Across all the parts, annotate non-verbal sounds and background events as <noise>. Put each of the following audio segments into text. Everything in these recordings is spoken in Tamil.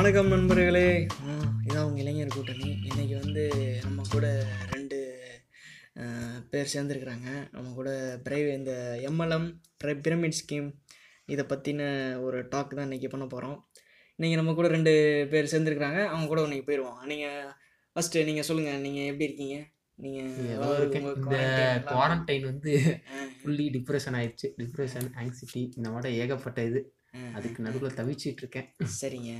வணக்கம் நண்பர்களே. இதான் உங்கள் இளைஞர் கூட்டணி. இன்றைக்கி வந்து நம்ம கூட ரெண்டு பேர் சேர்ந்துருக்குறாங்க. நம்ம கூட பிரைவ் இந்த எம்எல்எம் பிரமிட் ஸ்கீம் இதை பற்றின ஒரு டாக் தான் இன்றைக்கி பண்ண போகிறோம் இன்றைக்கி நம்ம கூட ரெண்டு பேர் சேர்ந்துருக்குறாங்க. அவங்க கூட இன்றைக்கி போயிடுவோம் நீங்கள் ஃபஸ்ட்டு நீங்கள் சொல்லுங்கள் நீங்கள் எப்படி இருக்கீங்க? நீங்கள் குவாரண்டைன் வந்து ஃபுல்லி டிப்ரெஷன் ஆயிடுச்சு. டிப்ரெஷன் ஆங்ஸைட்டி இந்த மாதிரி ஏகப்பட்ட இது. அதுக்கு நடுவில் தவிச்சிட்டு இருக்கேன். சரிங்க.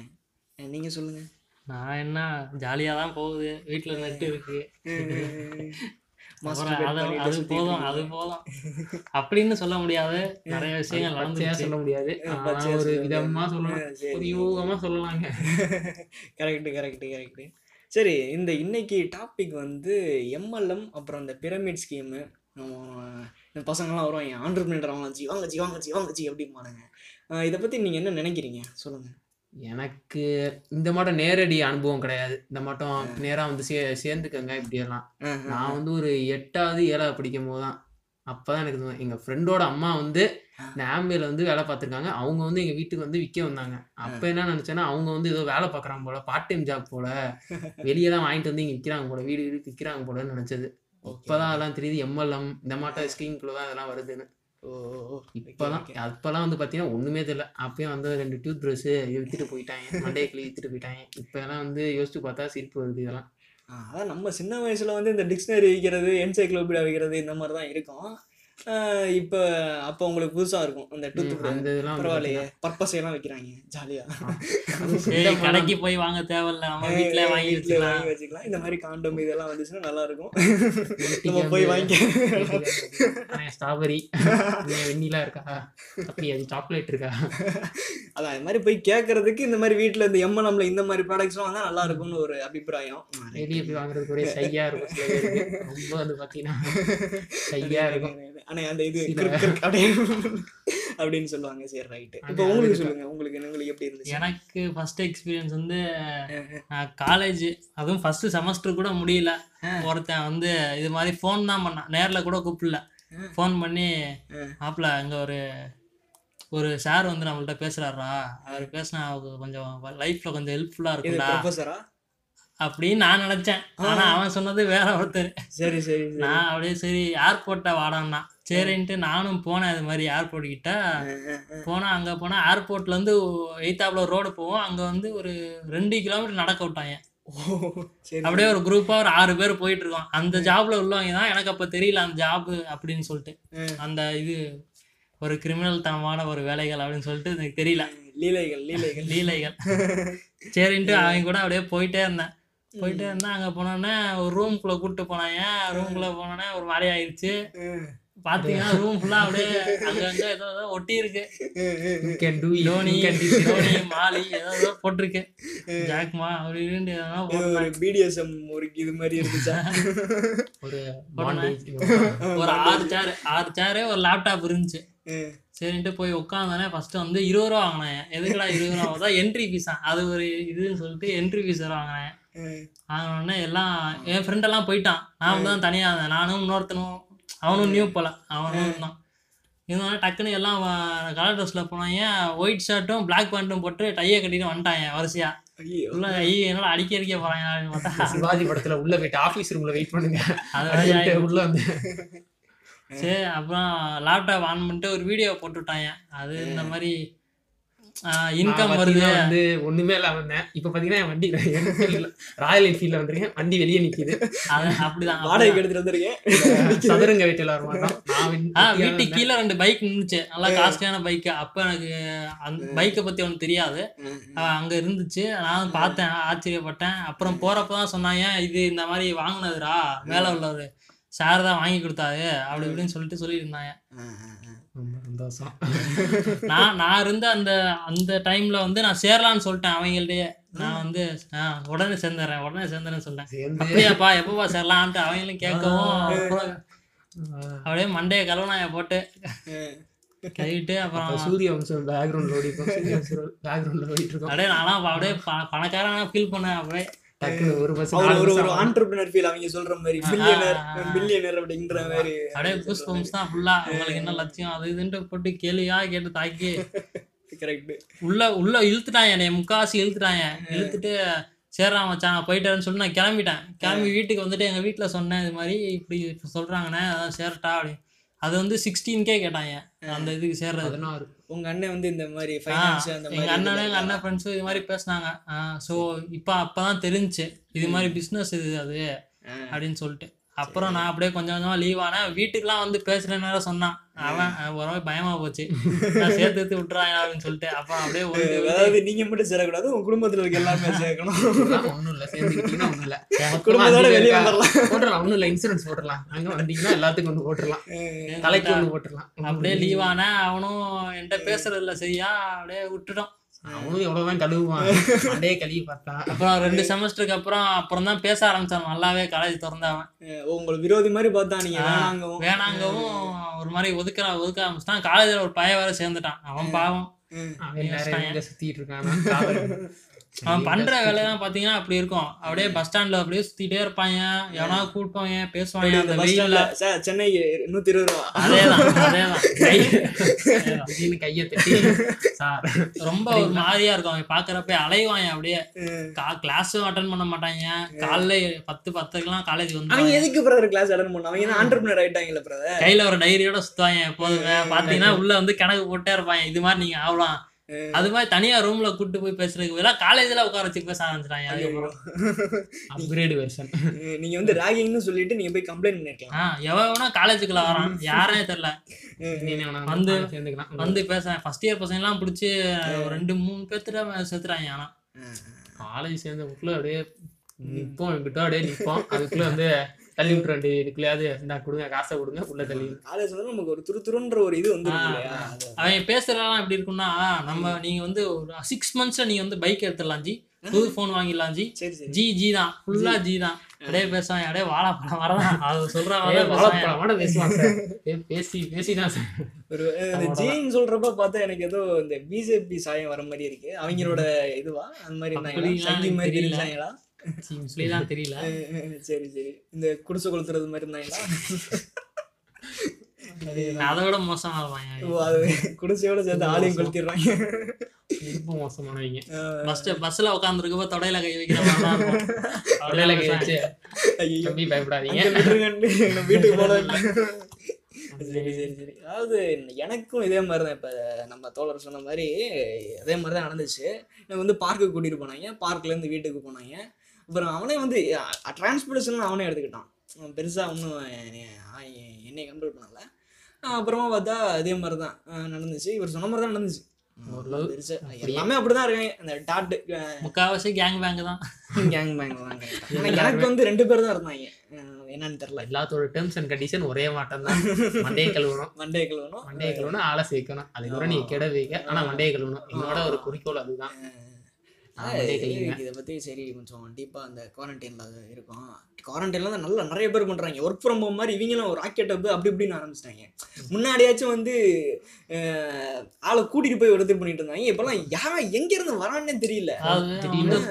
நீங்கள் சொல்லுங்கள் நான் என்ன ஜாலியாக தான் போகுது. வீட்டில் நெட் இருக்கு. <laughs> அது போதும் அது போதும். அப்படின்னு சொல்ல முடியாது. நிறைய விஷயங்கள் நடந்துச்சு சொல்ல முடியாது. ஒரு சொல்ல விதமா. சொல்லலாம் யூகமா சொல்லலாங்க. கரெக்டு கரெக்டு கரெக்டு சரி இந்த இன்னைக்கு டாபிக் வந்து எம்எல்எம் அப்புறம் இந்த பிரமிட் ஸ்கீமு இந்த பசங்கள்லாம் வருவாங்க ஆண்டர்பிரினர் அவங்க ஜி வாங்க ஜி வாங்க ஜி வாங்க ஜி அப்படிம்பானுங்க. அஹ் இதை பற்றி நீங்கள் என்ன நினைக்கிறீங்க? சொல்லுங்கள் எனக்கு இந்த மாட்டம் நேரடி அனுபவம் கிடையாது. இந்த மாட்டம் நேரா வந்து சே சேர்ந்துக்கங்க இப்படியெல்லாம். நான் வந்து ஒரு எட்டாவது ஏழாவது படிக்கும் போது தான் அப்பதான் எனக்கு தோணும். எங்க ஃப்ரெண்டோட அம்மா வந்து இந்த ஆம்பேல வந்து வேலை பார்த்துருக்காங்க. அவங்க வந்து எங்க வீட்டுக்கு வந்து விற்க வந்தாங்க. அப்ப என்ன நினைச்சேன்னா அவங்க வந்து ஏதோ வேலை பார்க்குறாங்க போல பார்ட் டைம் ஜாப் போல. <laughs> வெளியே தான் வாங்கிட்டு வந்து இங்க விற்கிறாங்க போல வீடு வீடு விற்கிறாங்க போலன்னு நினைச்சது. இப்பதான் அதெல்லாம் தெரியுது. எம்எல்எம் இந்த மாட்டம் ஸ்கீம்குள்ள தான் அதெல்லாம் வருதுன்னு. இப்பதான் அப்பெல்லாம் வந்து பாத்தீங்கன்னா ஒண்ணுமே தெரியல. அப்பயும் வந்து ரெண்டு டூத் ப்ரஷ் வித்துட்டு போயிட்டாங்க. மண்டைய கிளி வித்துட்டு போயிட்டாங்க. இப்ப எல்லாம் வந்து யோசிச்சு பார்த்தா சிரிப்பு வருது இதெல்லாம். அதான் நம்ம சின்ன வயசுல வந்து இந்த டிக்ஷனரி வைக்கிறது என்சைக்ளோபீடியா வைக்கிறது இந்த மாதிரி தான் இருக்கும். இப்போ அப்போ உங்களுக்கு புதுசாக இருக்கும். அந்த டூத் வந்து பரவாயில்லையே. பர்பஸ் எல்லாம் வைக்கிறாங்க ஜாலியாக சரி கடைக்கு போய் வாங்க தேவையில்ல. நம்ம வீட்டிலே வாங்கி வாங்கி வச்சுக்கலாம். இந்த மாதிரி காண்டம் இதெல்லாம் வந்துச்சுன்னா நல்லா இருக்கும். நம்ம போய் வந்து வாங்கிக்க ஸ்ட்ராபெரி வெண்ணிலா இருக்கா? அப்படி அது சாக்லேட் இருக்கா? அதான் இந்த மாதிரி போய் கேட்கறதுக்கு இந்த மாதிரி வீட்டில் இந்த எம்என்எம்ல இந்த மாதிரி ப்ராடக்ட்ஸ்லாம் வந்தால் நல்லா இருக்கும்னு ஒரு அபிப்பிராயம். வெளியே போய் வாங்குறதுக்கு ஒரே சையா இருக்கும் ரொம்ப வந்து பாத்தீங்கன்னா சையா இருக்கும். ஆனா அந்த இது அப்படின்னு சொல்லுவாங்க. சரி ரைட்டு இப்போ உங்களுக்கு சொல்லுங்க உங்களுக்கு உங்களுக்கு எப்படி இருந்துச்சு? எனக்கு ஃபர்ஸ்ட் எக்ஸ்பீரியன்ஸ் வந்து காலேஜ் அதுவும் ஃபர்ஸ்ட் செமஸ்டர் கூட முடியல. ஒருத்தன் வந்து இது மாதிரி ஃபோன் தான் பண்ணான். நேரில் கூட கூப்பிடல. ஃபோன் பண்ணி மாப்பிள்ள அங்கே ஒரு ஒரு சார் வந்து நம்மள்ட்ட பேசுறாரா அவர் பேசினா கொஞ்சம் லைஃப்ல கொஞ்சம் ஹெல்ப்ஃபுல்லா இருக்கும்டா. அப்படின்னு நான் நினைச்சேன். ஆனா அவன் சொன்னது வேற ஒருத்தர். சரி சரி சரி. நான் அப்படியே சரி ஏர்போர்ட்டை வாடான்னா. சரின்ட்டு நானும் போனேன் இது மாதிரி ஏர்போர்ட் கிட்ட. போனா அங்க போனா ஏர்போர்ட்ல இருந்து எய்த்தாப்புல ரோடு போவோம். அங்க வந்து ஒரு ரெண்டு கிலோமீட்டர் நடக்க விட்டாங்க. அப்படியே ஒரு குரூப்பா ஒரு ஆறு பேர் போயிட்டு இருக்கோம். அந்த ஜாப்ல உள்ளவங்க தான் எனக்கு அப்ப தெரியல அந்த ஜாப் அப்படின்னு சொல்லிட்டு. அந்த இது ஒரு கிரிமினல் தனமான ஒரு வேலைகள் அப்படின்னு சொல்லிட்டு எனக்கு தெரியல. லீலைகள் லீலைகள். லீலைகள். <laughs> சரின்ட்டு அவங்க கூட அப்படியே போயிட்டே இருந்தேன். போயிட்டே இருந்தேன். அங்க போனோடனே ஒரு ரூம்குள்ள கூப்பிட்டு போனாங்க. ரூம்குள்ள போனோடனே ஒரு மாதிரி ஆயிடுச்சு. பாத்தீங்கன்னா ரூம் ஃபுல்லா அப்படியே அங்கங்க ஏதோ ஏதோ ஒட்டி இருக்கு. மாலி ஏதோ ஏதோ போட்டிருக்கு. ஜாக்மா அப்படி எதனா ஒரு பிடிஎஸ்எம் ஒரு இது மாதிரி இருந்துச்சா? ஒரு. ஒரு ஆறு சேர் ஆறு சேரு ஒரு லேப்டாப் இருந்துச்சு. சரின்ட்டு போய் உட்காந்தானே ஃபர்ஸ்ட் வந்து இருபது ரூபா வாங்கினேன். எதுக்குடா இருபது ரூபா? தான் என்ட்ரி ஃபீஸா அது ஒரு இதுன்னு சொல்லிட்டு என்ட்ரி ஃபீஸ் வாங்கினேன். வாங்கினோடனே எல்லாம் என் ஃப்ரெண்ட் எல்லாம் போயிட்டான். நான் தான் தனியாக இருந்தேன். நானும் இன்னொருத்தனும் அவனும் நியூ போல. அவனும் இருந்தான் இருந்தாலும் டக்குன்னு எல்லாம் கலர் ட்ரெஸ்ல போனாங்க ஒயிட் ஷர்ட்டும் பிளாக் பேண்ட்டும் போட்டு டையை கட்டிட்டு வந்துட்டாங்க வரிசையா? உள்ள ஐயோ என்னடா அடிக்க அடிக்க போறாங்க அப்படின்னு பார்த்தா. சிவாஜி படத்துல உள்ள போயிட்டு ஆபீஸ் ரூம்ல வெயிட் பண்ணுங்க. அது உள்ள வந்து. சரி அப்புறம் லேப்டாப் ஆன் பண்ணிட்டு ஒரு வீடியோ போட்டு விட்டாங்க அது இந்த மாதிரி இன்கம் வருது. வந்து ஒண்ணுமே இல்லாம இருந்தேன். இப்ப பாத்தீங்கன்னா என் வண்டி <laughs> ராயல் என்ஃபீல்ட்ல வந்திருக்கேன். வண்டி வெளியே நிக்குது. அது அப்படிதான் வாடகைக்கு எடுத்துட்டு வந்திருக்கேன். <laughs> சதுரங்க வீட்டுல வர மாட்டோம் வீட்டுக்கு கீழே ரெண்டு பைக் நின்றுச்சு நல்லா காஸ்ட்லியான பைக்கு அப்போ எனக்கு அந்த பைக்கை பற்றி ஒன்றும் தெரியாது. அங்க இருந்துச்சு. நான் பார்த்தேன். ஆச்சரியப்பட்டேன். அப்புறம் போறப்ப தான் சொன்னாங்க இது இந்த மாதிரி வாங்கினதுடா? மேலே உள்ளவர் சார் தான் வாங்கி கொடுத்தாரு. அப்படி இப்படின்னு சொல்லிட்டு சொல்லியிருந்தாங்க சந்தோஷம் <laughs> நான் நான் இருந்த அந்த அந்த டைம்ல வந்து நான் சேரலான்னு சொல்லிட்டேன் அவங்கள்ட்டயே. நான் வந்து உடனே சேர்ந்துடுறேன் உடனே சேர்ந்துறேன்னு சொல்லிட்டேன். அப்படியாப்பா எப்பப்பா சேரலான்ட்டு அவங்களும் கேட்கவும் அப்படியே மண்டைய கலவனாய போட்டு கழுவிட்டு அப்புறம் அப்ப சூரிய வம்சம் பேக்ரவுண்ட் ஓடி இருக்கும். சூரிய வம்சம் பேக்ரவுண்ட்ல ஓடிட்டு இருக்கோம். அப்படியே நானும் அப்ப அப்படியே ப- பணக்காரனா ஃபீல் பண்ணேன் அப்படியே. ஒரு ஒரு பஸ் ஒரு ஆகும். ஆண்டர்பிரினர் ஃபீல் அவங்க சொல்ற மாதிரி. பில்லியனர் பில்லியனர் அப்படிங்கிற மாதிரி அப்படியே பூஸ் பம்ப்ஸ் தான் ஃபுல்லா உங்களுக்கு என்ன லட்சியம்? அது இதுன்ட்டு போட்டு கேள்வியா கேட்டு தாக்கி. <laughs> கரெக்ட் உள்ள உள்ள இழுத்துட்டான் என்னை இழுத்துட்டாங்க இழுத்துட்டு சேர்றா மச்சான் நான் போயிட்டேன்னு சொல்லி நான் கிளம்பிட்டேன். கிளம்பி வீட்டுக்கு வந்துட்டு எங்கள் வீட்டில் சொன்னேன் இது மாதிரி இப்படி சொல்கிறாங்கண்ணே அதான் சேர்ட்டா அப்படி அது வந்து சிக்ஸ்டீன் கே கேட்டாங்க அந்த இதுக்கு சேர்றது. உங்க அண்ணன் வந்து இந்த மாதிரி ஃபைனான்ஸ் அந்த எங்க மாதிரி அண்ணனும் எங்க இதுல- அண்ணன் ஃப்ரெண்ட்ஸும் இது மாதிரி பேசுனாங்க. ஸோ இப்போ அப்பதான் தெரிஞ்சுச்சு இது மாதிரி பிஸ்னஸ் இது அது. அப்படின்னு சொல்லிட்டு. அப்புறம் நான் அப்படியே கொஞ்சம் கொஞ்சமா லீவ் ஆனேன். வீட்டுக்குலாம் வந்து பேசுறேன்னு வேற சொன்னான். அவன் ஒரு பயமா போச்சு. நான் சேர்த்து எடுத்து விட்டுறாங்க அப்படின்னு சொல்லிட்டு அப்புறம் அப்படியே அதாவது நீங்க மட்டும் சேரக்கூடாது உங்க குடும்பத்துல இருக்க எல்லாமே சேர்க்கணும். ஒன்றும் இல்லை சேர்ந்துக்கிட்டீங்கன்னா ஒன்றும் இல்லை. குடும்பத்தோட வெளியே வந்துடலாம். போட்டுடலாம் ஒன்றும் இல்லை இன்சூரன்ஸ் போட்டுடலாம். அங்கே வந்தீங்கன்னா எல்லாத்துக்கும் ஒன்று போட்டுடலாம். தலைக்கு ஒன்று போட்டுடலாம். அப்படியே லீவ் ஆனேன். அவனும் என்கிட்ட பேசுறது இல்ல சரியா? அப்படியே விட்டுட்டோம். அவனும் எவ்வளோதான் கழுவுவான். <laughs> மண்டையே கழுவி பார்த்தான் அப்புறம் ரெண்டு செமஸ்டருக்கு அப்புறம் அப்புறம் தான் பேச ஆரம்பிச்சான். நல்லாவே காலேஜ் திறந்தவன். அஹ் உங்களை விரோதி மாதிரி பார்த்தா நீங்க வேணாங்கவும். வேணாங்கவும் ஒரு மாதிரி ஒதுக்குற ஒதுக்க ஆரம்பிச்சிட்டான். காலேஜில் ஒரு பையன் வேற சேர்ந்துட்டான். அவன் பாவம். சுத்திட்டு இருக்கானா. <laughs> அவன் பண்ற வேலையெல்லாம் பாத்தீங்கன்னா அப்படி இருக்கும். அப்படியே பஸ் ஸ்டாண்ட்ல அப்படியே சுத்திட்டே இருப்பாங்க. எவனா கூப்பிட்டவங்க பேசுவாங்க அந்த வெயில்ல. சென்னை நூத்தி இருபது ரூபா. அதேதான் <laughs> அதேதான். <laughs> கையை தட்டி. சார் ரொம்ப ஒரு மாதிரியா இருக்கும். அவங்க பாக்குறப்ப அலைவாங்க அப்படியே. கிளாஸும் அட்டன் பண்ண மாட்டாங்க. காலைல பத்து பத்துக்கெல்லாம் காலேஜ் அவங்க வந்து எதுக்கு பிரதர் கிளாஸ் அட்டன் பண்ண அவங்க ஆண்டர்பிரினர் ஆயிட்டாங்கல்ல பிரதர் கையில ஒரு டைரியோட சுத்துவாங்க. எப்போதுமே. பாத்தீங்கன்னா உள்ள வந்து கணக்கு போட்டே இருப்பாங்க. இது மாதிரி நீங்க ஆகலாம் அது மாதிரி தனியா ரூம்ல கூட்டு போய் பேசுறதுக்கு பதிலா காலேஜ்ல உட்கார வச்சு பேச ஆரம்பிச்சிட்டாங்க அப்கிரேட் வெர்ஷன் நீங்க வந்து ராகிங்னு சொல்லிட்டு நீங்க போய் கம்ப்ளைண்ட் பண்ணிருக்கலாம். எவனா காலேஜுக்குள்ள வரான். யாரே தெரியல. வந்து- சேர்ந்துக்கலாம். வந்து பேசுறேன் ஃபர்ஸ்ட் இயர் பசங்க எல்லாம் பிடிச்சி ரெண்டு மூணு பேர்த்துட்ட செத்துறாங்க ஆனா. காலேஜ் சேர்ந்த புக்கில் அப்படியே நிற்போம் அப்படியே நிற்போம் அதுக்குள்ள வந்து தள்ளி விட்டுற வேண்டிய இதுக்குள்ளேயாவது இந்த கொடுங்க காசை கொடுங்க உள்ள தள்ளி. காலேஜ் வந்து நமக்கு ஒரு துருதுருன்ற ஒரு இது அது. அவன் பேசுறதெல்லாம் எப்படி இருக்கும்னா நம்ம நீங்க வந்து ஒரு சிக்ஸ் மந்த்ஸ்ல நீங்க வந்து பைக் எடுத்துடலாம் ஜி. புது ஃபோன் வாங்கிடலாம் ஜி. ஜி ஜி தான். ஃபுல்லா ஜி. தான். அப்படியே பேசுவாங்க அப்படியே வாழைப்பழம் வரதான் அது சொல்ற ஏய், மாதிரி பேசுவாங்க. வாழைப்பழமோட பேசுவான் பேசி பேசி தான் சார். ஒரு ஜீன் சொல்றப்ப பார்த்தா எனக்கு ஏதோ இந்த பிஜேபி சாயம் வர மாதிரி இருக்கு. அவங்களோட இதுவா? அந்த மாதிரி இருந்தாங்களா? எனக்கு மாதிரி. இருந்தாங்களா? <laughs> தெரியல. சரி சரி. இந்த குடிசை கொளுத்துறது மாதிரி இருந்தாங்களா? அதை விட மோசமா அது குடிசையோட சேர்த்து ஆளையும் கொளுத்திடுறாங்க. ரொம்ப மோசமானவங்க. பஸ் பஸ்ல உட்காந்துருக்கப்ப தொடையில கை வைக்கிற <laughs> தொடையில கை வச்சு. ஐயோ தம்பி பயப்படாதீங்க. வீட்டுக்கு போனோம் <laughs> சரி சரி சரி. அதாவது எனக்கும் இதே மாதிரி தான் இப்போ நம்ம தோழர் சொன்ன மாதிரி அதே மாதிரி தான் நடந்துச்சு. எனக்கு வந்து பார்க்குக்கு கூட்டிகிட்டு போனாங்க. பார்க்லேருந்து வீட்டுக்கு போனாங்க. அப்புறம் அவனே வந்து டிரான்ஸ்போர்ட்டேஷன் அவனே எடுத்துக்கிட்டான். பெருசாக ஒன்றும் என்னை கண்ட்ரோல் பண்ணல. அப்புறமா பார்த்தா அதே மாதிரி தான் நடந்துச்சு. இவர் சொன்ன மாதிரி தான் நடந்துச்சு எல்லாமே அப்படிதான் இருக்காங்க அந்த டாட்டு முக்காவாசி கேங் பேங்க் தான். கேங் பேங்க் தான் எனக்கு வந்து ரெண்டு பேர் தான் இருந்தாங்க. என்னன்னு தெரியல. எல்லாத்தோட டேர்ம்ஸ் அண்ட் கண்டிஷன் ஒரே மாட்டம் தான். மண்டையை கழுவணும். மண்டே கிழவனும் மண்டையை கழுவணும் ஆளை சேர்க்கணும். அது கூட நீங்க கெட வைக்க. ஆனா மண்டையை கழுவணும். என்னோட ஒரு குறிக்கோள் அதுதான். இதை பற்றி சரி கொஞ்சம் டீப்பாக அந்த குவாரண்டைனில் இருக்கும். குவாரண்டைனில் தான் நல்லா நிறைய பேர் பண்ணுறாங்க ஒர்க் ஃப்ரம் ஹோம் மாதிரி இவங்களும் ஒரு ராக்கெட் அப் அப்படி இப்படின்னு ஆரம்பிச்சிட்டாங்க. முன்னாடியாச்சும் வந்து அஹ், ஆளை கூட்டிகிட்டு போய் ஒருத்தர் பண்ணிட்டு இருந்தாங்க. இப்போல்லாம் யாரும் எங்கேருந்து வரான்னே தெரியல.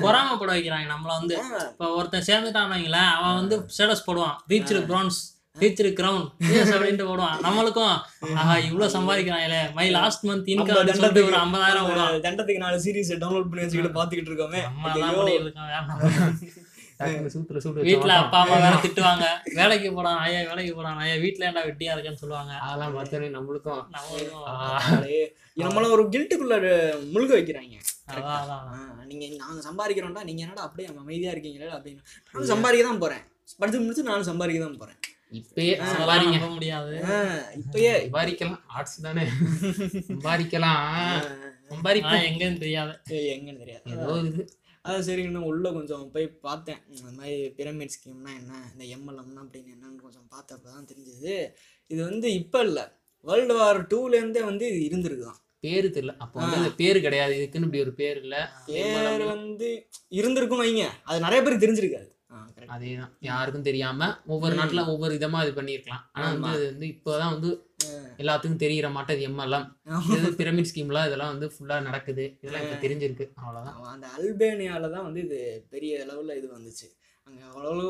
பொறாமப்பட வைக்கிறாங்க. நம்மள வந்து இப்போ ஒருத்தன் சேர்ந்துட்டான் அவன் வந்து ஸ்டேட்டஸ் போடுவான். ரீச் பிரான்ஸ் கிரவுண்ட் அப்படின்ட்டு போடுவான். நம்மளுக்கும் ஆஹா இவ்வளவு சம்பாதிக்கிறாங்களே. மை லாஸ்ட் மந்த் இன்கம் சொல்லிட்டு ஒரு ஐம்பதாயிரம் போடுவான். தண்டத்துக்கு நாலு சீரிஸ் டவுன்லோட் பண்ணி வச்சுக்கிட்டு பார்த்துக்கிட்டு இருக்கோமே. மாட்டோம். அப்பா அம்மா வேற <laughs> திட்டுவாங்க. வேலைக்கு போடான் ஐயா வேலைக்கு போடான் ஐயா வீட்ல ஏன்டா வெட்டியா இருக்கேன்னு சொல்லுவாங்க. அதெல்லாம் பார்த்தோன்னே நம்மளுக்கும். நம்மளுக்கும். ஆ, அப்படியே நம்மள ஒரு கில்ட்டுக்குள்ள முழுக வைக்கிறாங்க. நீங்க நாங்க சம்பாதிக்கிறோம்டா நீங்க என்னடா அப்படியே அமைதியா இருக்கீங்களே அப்படின்னு. நானும் சம்பாதிக்க தான் போறேன். படிச்சு முடிச்சு நானும் சம்பாதிக்க தான் போறேன். இப்பயே சம்பாதிங்க. முடியாது. இப்பயே. சம்பாதிக்கலாம். ஆர்ட்ஸ் தானே. <laughs> சம்பாதிக்கலாம். ஆனா எங்கன்னு தெரியாது. ஏய், எங்கன்னு தெரியாது. ஏதோ இது. அதான் சரி இன்னும் உள்ள கொஞ்சம் போய் பார்த்தேன். இந்த மாதிரி பிரமிட் ஸ்கீம்னா என்ன இந்த எம்எல்எம்னா அப்படின்னு என்னன்னு கொஞ்சம் பார்த்தப்ப தான் தெரிஞ்சது. இது வந்து இப்போ இல்லை. வேர்ல்டு வார் டூலேருந்தே வந்து இது இருந்திருக்குதான். பேரு தெரியல. அப்போ வந்து அந்த பேரு கிடையாது. இதுக்குன்னு இப்படி ஒரு பேர் இல்ல. பேர் வந்து இருந்திருக்கும் வைங்க. அது நிறைய பேருக்கு தெரிஞ்சிருக்காது. அதேதான். யாருக்கும் தெரியாம ஒவ்வொரு நாட்டுல ஒவ்வொரு விதமா இது பண்ணியிருக்கலாம். ஆனா வந்து அது வந்து இப்போதான் வந்து எல்லாத்துக்கும் தெரியிற மாட்டது எம்எல்எம் இது பிரமிட் ஸ்கீம்லாம் இதெல்லாம் வந்து ஃபுல்லா நடக்குது. இதெல்லாம் இப்ப தெரிஞ்சிருக்கு. அவ்வளவுதான். அவன் அந்த அல்பேனியாவில் தான் வந்து இது பெரிய அளவில் இது வந்துச்சு. அங்கே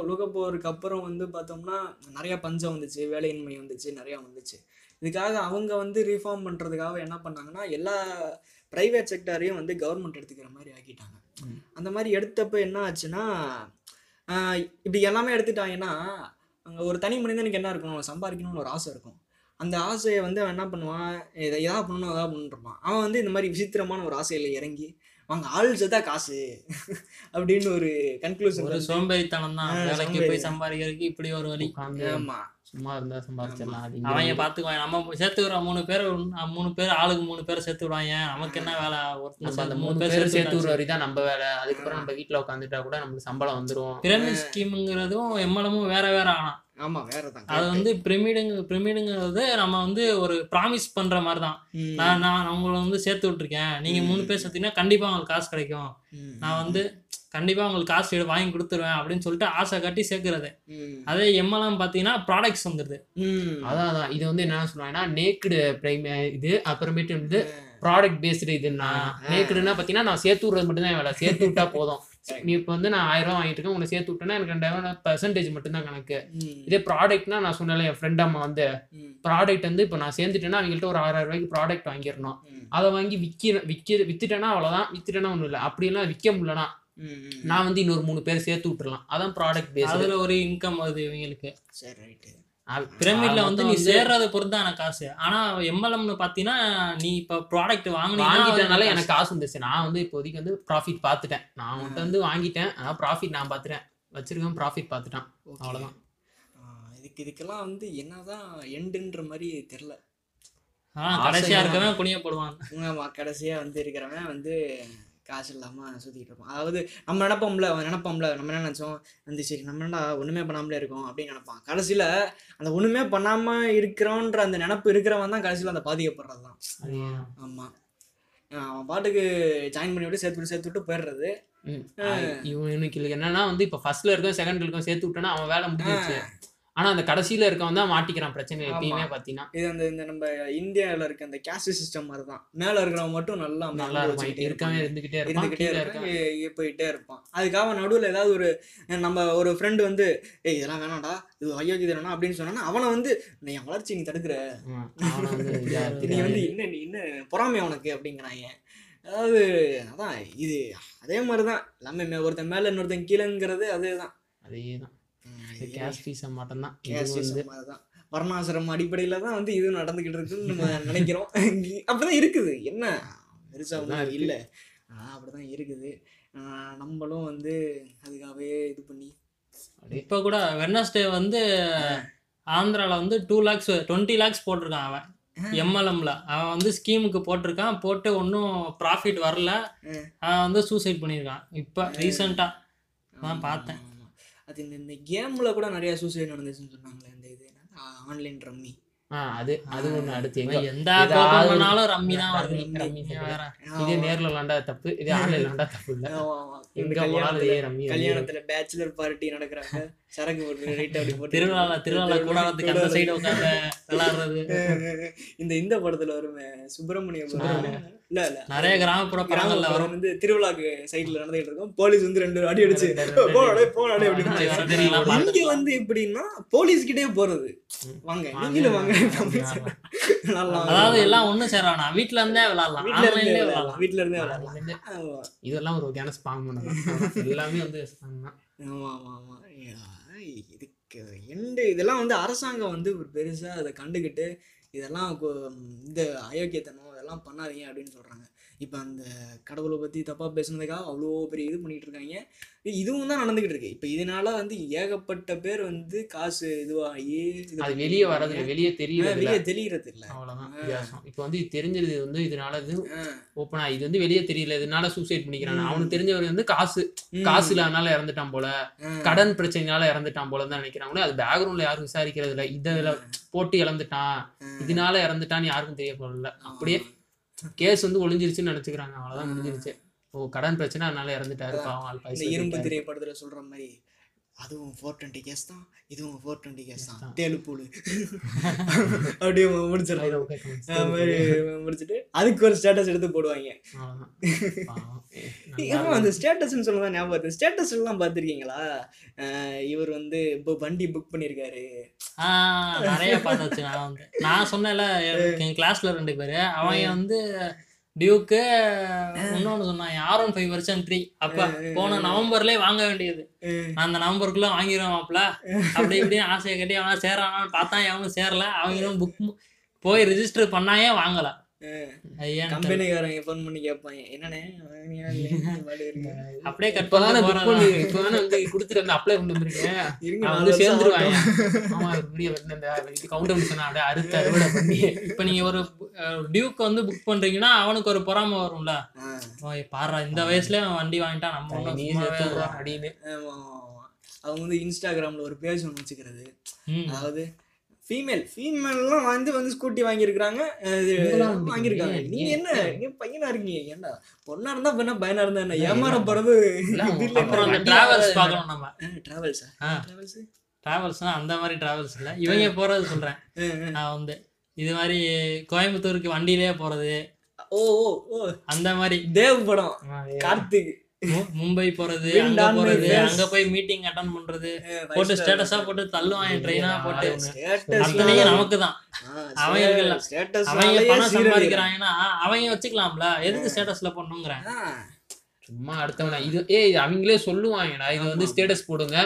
உலக போருக்கு அப்புறம் வந்து பார்த்தோம்னா நிறையா பஞ்சம் வந்துச்சு வேலையின்மை வந்துச்சு நிறையா வந்துச்சு. இதுக்காக அவங்க வந்து ரீஃபார்ம் பண்ணுறதுக்காக என்ன பண்ணாங்கன்னா எல்லா ப்ரைவேட் செக்டாரையும் வந்து கவர்மெண்ட் எடுத்துக்கிற மாதிரி ஆக்கிட்டாங்க. அந்த மாதிரி எடுத்தப்ப என்ன ஆச்சுன்னா இப்படி எல்லாமே எடுத்துட்டாங்கன்னா அங்கே ஒரு தனி மனிதனுக்கு என்ன இருக்கணும்? சம்பாதிக்கணும்னு ஒரு ஆசை இருக்கும். அந்த ஆசையை வந்து அவன் என்ன பண்ணுவான்? இதை எதா பண்ணணும் எதா பண்ணிருப்பான் அவன் வந்து இந்த மாதிரி விசித்திரமான ஒரு ஆசையில் இறங்கி வாங்க ஆள் செத்தா காசு. <laughs> அப்படின்னு ஒரு கன்க்ளூஷன் சோம்பேறித்தனம் தான் வேலைக்கு. போய் சம்பாதிக்கிறதுக்கு இப்படி ஒரு வழி. உட்காந்து ஆமா. சும்மா இருந்தா சம்பாதிச்சிடலாம் அவங்க பாத்துக்குவாங்க நம்ம சேர்த்து விடுற மூணு பேர் மூணு பேர் ஆளுக்கு மூணு பேர் சேர்த்து விடுவாங்க. நமக்கு என்ன வேலை? ஒருத்தன் நம்ம அந்த மூணு பேர் சேர்த்து விடுற வரைக்கும் தான் நம்ம வேலை. அதுக்கப்புறம் நம்ம வீட்ல உட்காந்துட்டா கூட நமக்கு சம்பளம் வந்துரும். பிரமிட் ஸ்கீமுங்கிறதும் எம்எல்எமும் வேற வேற ஆனா. ஆமா வேற தான் அது வந்து பிரமிடுங்க பிரமிடுங்கிறது நம்ம வந்து ஒரு ப்ராமிஸ் பண்ற மாதிரி தான் ம், நான் நான் உங்களை வந்து சேர்த்து விட்டுருக்கேன். நீங்க மூணு பேர் சேர்த்தீங்கன்னா கண்டிப்பா உங்களுக்கு காசு கிடைக்கும். நான் வந்து கண்டிப்பா உங்களுக்கு காசு வாங்கி கொடுத்துருவேன் அப்படின்னு சொல்லிட்டு ஆசை கட்டி சேர்க்கறது. அதே எம்எல்எம் பாத்தீங்கன்னா ப்ராடக்ட்ஸ் வந்துருது. ம், அதான் அதான். இது வந்து என்ன சொல்லுவாங்கன்னா நேக்குடு பிரைம் இது அப்புறமேட்டு வந்து ப்ராடக்ட் பேஸ்டு இதுன்னா நேக்குடுன்னா பார்த்தீங்கன்னா நான் சேர்த்து விடுறது மட்டும்தான் வேலை. சேர்த்து விட்டா போதும். நீ இப்போ வந்து நான் ஆயிரம் ரூபா வாங்கிட்டு இருக்கேன் உங்களை சேர்த்து விட்டேன்னா எனக்கு ரெண்டாயிரம் பர்சன்டேஜ் மட்டும்தான் கணக்கு. இதே ப்ராடக்ட்னா நான் சொன்னேன் என் ஃப்ரெண்ட் அம்மா வந்து ப்ராடக்ட் வந்து இப்போ நான் சேர்ந்துட்டேன்னா அவங்கள்ட்ட ஒரு ஆறாயிரம் ரூபாய்க்கு ப்ராடக்ட் வாங்கிடணும். அதை வாங்கி விற்க விற்க வித்துட்டேன்னா அவ்வளோதான் வித்துட்டேன்னா ஒன்றும் இல்லை. அப்படியெல்லாம் விற்க முடியலனா. நான் வந்து இன்னொரு மூணு பேர் சேர்த்து விட்டுறலாம். அதான் ப்ராடக்ட் பேஸ்டு அதுல ஒரு இன்கம் வருது இவங்களுக்கு. சரி ரைட்டு பிரமிட்ல வந்து நீ சேர்றத பொறுத்தான காசு ஆனா எம்எல்எம்னு பாத்தீங்கன்னா நீ இப்ப ப்ராடக்ட் வாங்கிட்டனால எனக்கு காசு வந்துச்சு நான் வந்து இப்போதைக்கு வந்து ப்ராஃபிட் பார்த்துட்டேன். நான் அவன்கிட்ட வந்து வாங்கிட்டேன். ஆனால் ப்ராஃபிட் நான் பார்த்துட்டேன். வச்சிருக்கேன் ப்ராஃபிட் பார்த்துட்டான். ஓகே அவ்வளவுதான். இதுக்கு இதுக்கெல்லாம் வந்து என்னதான் எண்டுன்ற மாதிரி தெரில ஆனா கடைசியா இருக்கவன் குனிய போடுவான். ஆமா கடைசியா வந்து இருக்கிறவன் வந்து காசு இல்லாம சுத்திட்டு இருப்பான் அதாவது நம்ம நினைப்போம்ல அவன் நினைப்போம்ல நம்ம என்ன நினைச்சோம்? வந்து சரி நம்ம என்னடா ஒண்ணுமே பண்ணாமலே இருக்கோம் அப்படின்னு நினைப்பான். கடைசியில அந்த ஒண்ணுமே பண்ணாம இருக்கிறோன்ற அந்த நினப்பு இருக்கிறவன் தான் கடைசியில அந்த பாதிக்கப்படுறது தான் அது ஆமா. ஆஹ் அவன் பாட்டுக்கு ஜாயின் பண்ணி விட்டு சேர்த்து விட்டு சேர்த்து விட்டு போயிடுறது. இவனுக்கு என்னன்னா வந்து இப்போ ஃபர்ஸ்ட்ல இருக்கும் செகண்ட்ல இருக்கும் சேர்த்து விட்டேன்னா அவன் வேலை முடிஞ்சிருச்சு. ஆனா அந்த கடைசியில இருக்கவன் தான் மாட்டிக்கிறான் பிரச்சனை எப்பயுமே பார்த்தீங்கன்னா இது அந்த இந்த நம்ம இந்தியாவில் இருக்க அந்த கேஸ்ட் சிஸ்டம் மாதிரி தான் மேலே இருக்கிறவன் மட்டும் நல்லா நல்லா இருக்கும் இருக்கவே இருந்துகிட்டே இருப்பான் இருந்துகிட்டே இருப்பான் இருக்கான் போயிட்டே இருப்பான். அதுக்காக நடுவில் ஏதாவது ஒரு நம்ம ஒரு ஃப்ரெண்டு வந்து ஏய் இதெல்லாம் வேணாம்டா. இது அயோக்கிய தானே அப்படின்னு சொன்னா அவனை வந்து நீ என் வளர்ச்சி நீ தடுக்கிற. <laughs> நீ. வந்து இன்னும் நீ இன்னும் பொறாமை உனக்கு அப்படிங்கிறாங்க அதாவது அதான் இது அதே மாதிரி தான் எல்லாமே ஒருத்தன் மேலே இன்னொருத்தன் கீழேங்கிறது அதுதான். அதேதான். ம், இது கேஷ் ஃபீஸ் மட்டும் தான் இது caste வந்து system மாதிரிதான் வர்ணாசிரமம் அடிப்படையில தான் வந்து இது நடந்துகிட்டு இருக்குன்னு நம்ம நினைக்கிறோம். அப்படிதான் இருக்குது. என்ன? பெருசா அப்படிதான் ஒன்றும் இருக்கு. இல்லை. அப்படிதான் இருக்குது. நம்மளும் வந்து அதுக்காகவே இது பண்ணி இப்ப கூட வெட்னஸ்டே வந்து ஆந்திரால வந்து டூ லேக்ஸ் டுவெண்ட்டி லேக்ஸ் போட்டிருக்கான் அவன். எம்எல்எம்ல அவன் வந்து ஸ்கீமுக்கு போட்டிருக்கான். போட்டு ஒன்றும் ப்ராஃபிட் வரல. அவன் வந்து சூசைட் பண்ணியிருக்கான். இப்போ ரீசெண்டாக நான் பார்த்தேன். அது இந்த இந்த கேம்ல கூட நிறைய சூசைட் நடந்துச்சுன்னு சொன்னாங்களே இந்த இது ஆன்லைன் ரம்மி ஆ அது அது ஒண்ணு அடுத்து. எங்க எந்த ஏதாவது கோபம் பண்ணாலும் ரம்மி தான் வருது. ரம்மி, இதே நேர்ல விளாண்டா தப்பு இதே ஆன்லைன்ல விளாண்டா தப்பு இல்ல. எங்க கல்யாணத்துல போனாலும் இதே ரம்மி ரம்மி. கல்யாணத்துல பேச்சுலர் பார்ட்டி நடக்கிறாங்க. சரக்கு போட்டு ரைட் அப்படி போட்டு திருவிழால திருவிழா கூடாரத்துக்கு அந்த சைடு உட்காந்து விளாடுறது. <laughs> இந்த இந்த படத்துல வருமே சுப்பிரமணியம் சுப்பிரமணியம். இல்ல இல்ல. நிறைய கிராமப்புற படங்கள்ல வரும். வந்து திருவிழாக்கு சைடுல நடந்துகிட்டு இருக்கும். போலீஸ் வந்து ரெண்டு அடி அடிச்சு போடே ஆமா, அப்படின்னு இங்க. வந்து எப்படின்னா போலீஸ் கிட்டே போறது. வாங்க நீங்களும் வாங்க அதாவது எல்லாம் ஒண்ணு சேரானா? வீட்ல இருந்தே விளாடலாம். வீட்ல இருந்தே விளாடலாம். வீட்ல இருந்தே ஆமா. இதெல்லாம் ஒரு வகையான ஸ்பாங் பண்ணலாம் எல்லாமே வந்து spam தான். ஆமா ஆமா ஆமா. இதுக்கு எண்டு இதெல்லாம் வந்து அரசாங்கம் வந்து ஒரு அதை கண்டுக்கிட்டு இதெல்லாம் இந்த அயோக்கியத்தனம் இதெல்லாம் பண்ணாதீங்க அப்படின்னு சொல்கிறாங்க இப்போ அந்த கடவுளை பத்தி தப்பா பேசுனதுக்காக அவ்வளோ பெரிய இது பண்ணிட்டு இருக்காங்க. இதுவும் தான் நடந்துகிட்டு இருக்கு. இப்போ இதனால வந்து ஏகப்பட்ட பேர் வந்து காசு இதுவாகி இது அது வெளியே வர்றது வெளியே தெரியல வெளியே தெளிகிறது இல்ல வித்தியாசம். இப்போ வந்து இது தெரிஞ்சது வந்து இதனால இது. ஓப்பனா இது வந்து வெளியே தெரியல இதனால சூசைட் பண்ணிக்கிறான் அவனுக்கு தெரிஞ்சவர் வந்து காசு. காசு இல்லாதனால இறந்துட்டான் போல. கடன் பிரச்சனைனால இறந்துட்டான் போல தான் நினைக்கிறாங்க அது பேக்ரவுண்ட்ல யாரும் விசாரிக்கிறது இல்ல இதுல போட்டு இறந்துட்டான் இதனால இறந்துட்டான்னு யாருக்கும் தெரிய போறதில்ல அப்படியே கேஸ் வந்து ஒளிஞ்சிருச்சுன்னு நினைச்சுக்கிறாங்க. அவ்வளவுதான் முடிஞ்சிருச்சு. ஓ கடன் பிரச்சனை அதனால இறந்துட்டாரு பாவம் இரும்பு. திரைப்படத்துல சொல்ற மாதிரி. அதுவும் ஃபோர் டுவெண்ட்டி கேஸ் தான் இதுவும் ஃபோர் டுவெண்ட்டி கேஸ் தான். தான். தேலுப்பூலு அப்படியே வச்சு அது மாதிரி முடிச்சுட்டு அதுக்கு ஒரு ஸ்டேட்டஸ் எடுத்து போடுவாங்க. அந்த ஸ்டேட்டஸ்னு சொல்லதான் ஞாபகம் வருது. ஸ்டேட்டஸ் எல்லாம் பார்த்துருக்கீங்களா இவர் வந்து இப்போ வண்டி புக் பண்ணியிருக்காரு நிறைய பார்த்தாச்சு நான் வந்து நான் சொன்னேன்ல என் கிளாஸ்ல ரெண்டு பேரு. அவங்க வந்து டியூக்கு இன்னொன்னு சொன்னான் R one five version three அப்ப போன நவம்பர்லயே வாங்க வேண்டியது. நான் அந்த நவம்பருக்குள்ள வாங்கிடுவேன் மாப்ள அப்படி இப்படி ஆசையை கட்டி அவனா சேரானான்னு பார்த்தா எவனும் சேரல. அவங்களும் புக் போய் ரிஜிஸ்டர் பண்ணாயே வாங்கல. கம்பெனிக்காரங்க ஃபோன் பண்ணி கேட்பாங்க என்னண்ணே. <laughs> அப்படியே கட் இப்பதானே பண்ணி புக் பண்ணி இப்பதானே வந்து கொடுத்துட்டு வந்து அப்ளை கொண்டு வந்திருக்கேன் <laughs> இருங்க, நான் நாலு வந்து வருஷம் சேர்ந்துருவேன் ஆகட்டும். <laughs> ஆமா இப்படியே வந்து அந்த இது கவுண்டர் சொன்னா அப்படியே அறுத்து அறுவடை பண்ணி இப்ப நீங்க ஒரு டியூக் வந்து புக் பண்றீங்கன்னா அவனுக்கு ஒரு பொறாம வரும்ல பாரு இந்த வயசுல அவன் வண்டி வாங்கிட்டா நம்ம. அப்படின்னு. அவங்க வந்து இன்ஸ்டாகிராம்ல ஒரு பேஜ் ஒன்று வச்சுக்கிறது. அதாவது ஃபீமேல் ஃபீமேல்லாம் வந்து வந்து ஸ்கூட்டி வாங்கியிருக்கிறாங்க. வாங்கியிருக்காங்க. நீங்க ஏன், என்ன? நீங்க பையனா இருக்கீங்க? ஏன்டா? பொண்ணா இருந்தா பெண்ணா பையனா இருந்தா என்ன? ஏமாற போறது டிராவல்ஸ் பார்க்கணும் நம்ம. டிராவல்ஸா. டிராவல்ஸ் டிராவல்ஸ்னா அந்த மாதிரி டிராவல்ஸ் இல்ல. இவங்க போறது சொல்றேன். நான் வந்து இது மாதிரி கோயம்புத்தூருக்கு வண்டியிலே போறது. ஓ ஓ ஓ. அந்த மாதிரி. தேவ் படம். கார்த்திக். <laughs> மும்பை போறது அங்க போறது. அங்க போய் மீட்டிங் அட்டன் பண்றது போட்டு. ஸ்டேட்டஸா போட்டு தள்ளுவான் ட்ரெயினா போட்டு. அத்தனையும் நமக்கு தான் அவங்க னாலயே பணம். சம்பாதிக்கிறாங்கன்னா அவங்க வச்சுக்கலாம்ல. எதுக்கு ஸ்டேட்டஸ்ல பண்ணுங்கிறேன் சும்மா அடுத்தவன இது ஏய் அவங்களே சொல்லுவாங்கடா இது வந்து ஸ்டேட்டஸ் போடுங்க.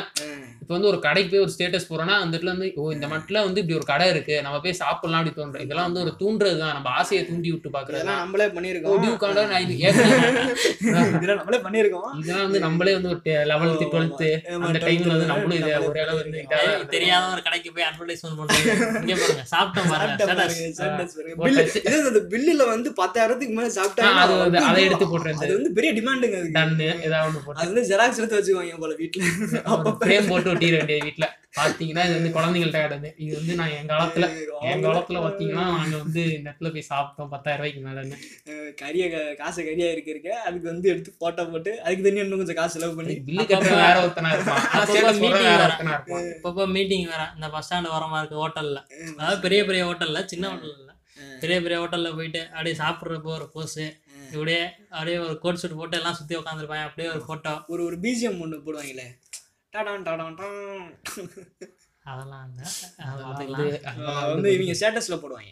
இப்போ வந்து ஒரு கடைக்கு போய் ஒரு ஸ்டேட்டஸ் போறோம்னா அந்த இடத்துல வந்து ஓ இந்த மட்டில் வந்து இப்படி ஒரு கடை இருக்கு. நம்ம போய் சாப்பிடலாம் அப்படி தோன்றும் இதெல்லாம் வந்து ஒரு தூண்டுறது தான். நம்ம ஆசையை தூண்டி விட்டு பாக்குறது இதெல்லாம் நம்மளே பண்ணியிருக்கோம். டியூ கார்டா நான் இது ஏற்கனவே- <laughs> இதெல்லாம் நம்மளே பண்ணியிருக்கோம். இதெல்லாம் வந்து நம்மளே வந்து ஒரு லெவல்த்து டுவெல்த்து அந்த டைம்ல வந்து 12th நம்மளும் இதை ஒரு அளவு வந்து தெரியாத ஒரு கடைக்கு போய் அட்வர்டைஸ்மெண்ட் பண்றாங்க இங்க பாருங்க சாப்பிட்டோம் பாருங்க. சாப்பிட்ட அந்த பில்லுல வந்து பத்தாயிரத்துக்கு மேல சாப்பிட்டாங்க ஆ, அது வந்து அதை எடுத்து போட்டுருந்தது. அது வந்து பெரிய டிமாண்டுங்க டன்னு ஏதாவது அது வந்து ஜெராக்ஸ் எடுத்து வச்சுக்குவாங்க போல வீட்டுல ஃப்ரேம் போட்டு ஒட்டிட வேண்டிய வீட்ல. பாத்தீங்கன்னா இது வந்து குழந்தைங்கள்ட்ட கிடந்து இது வந்து நான் என் காலத்துல என் காலத்துல பாத்தீங்கன்னா நாங்க வந்து இடத்துல போய் சாப்பிட்டோம் பத்தாயிரம் ரூபாய்க்கு மேலன்னு. கரிய காசு கரியா இருக்கு இருக்க அதுக்கு வந்து எடுத்து போட்டோ போட்டு அதுக்கு தனியா இன்னும் கொஞ்சம் காசு செலவு பண்ணி. பில்லு கட்டுற வேற ஒருத்தனா இருப்பான். meeting வேற. ஒருத்தனா இருப்பான். இப்பப்போ மீட்டிங் வேற இந்த பஸ் ஸ்டாண்ட் வரமா இருக்கு ஹோட்டல்ல அதாவது பெரிய பெரிய ஹோட்டல்ல சின்ன ஹோட்டல் இல்ல. பெரிய பெரிய ஹோட்டல்ல போயிட்டு அப்படியே சாப்பிடுறப்போ ஒரு போஸ் இப்படியே அப்படியே ஒரு கோட் சூட் போட்டு எல்லாம் சுத்தி உட்காந்துருப்பாங்க அப்படியே ஒரு போட்டோ ஒரு ஒரு பிஜிஎம் ஒண்ணு போடுவாங்களே டாடான் டாடான் டான் அதெல்லாம் வந்து இவங்க ஸ்டேட்டஸ்ல போடுவாங்க.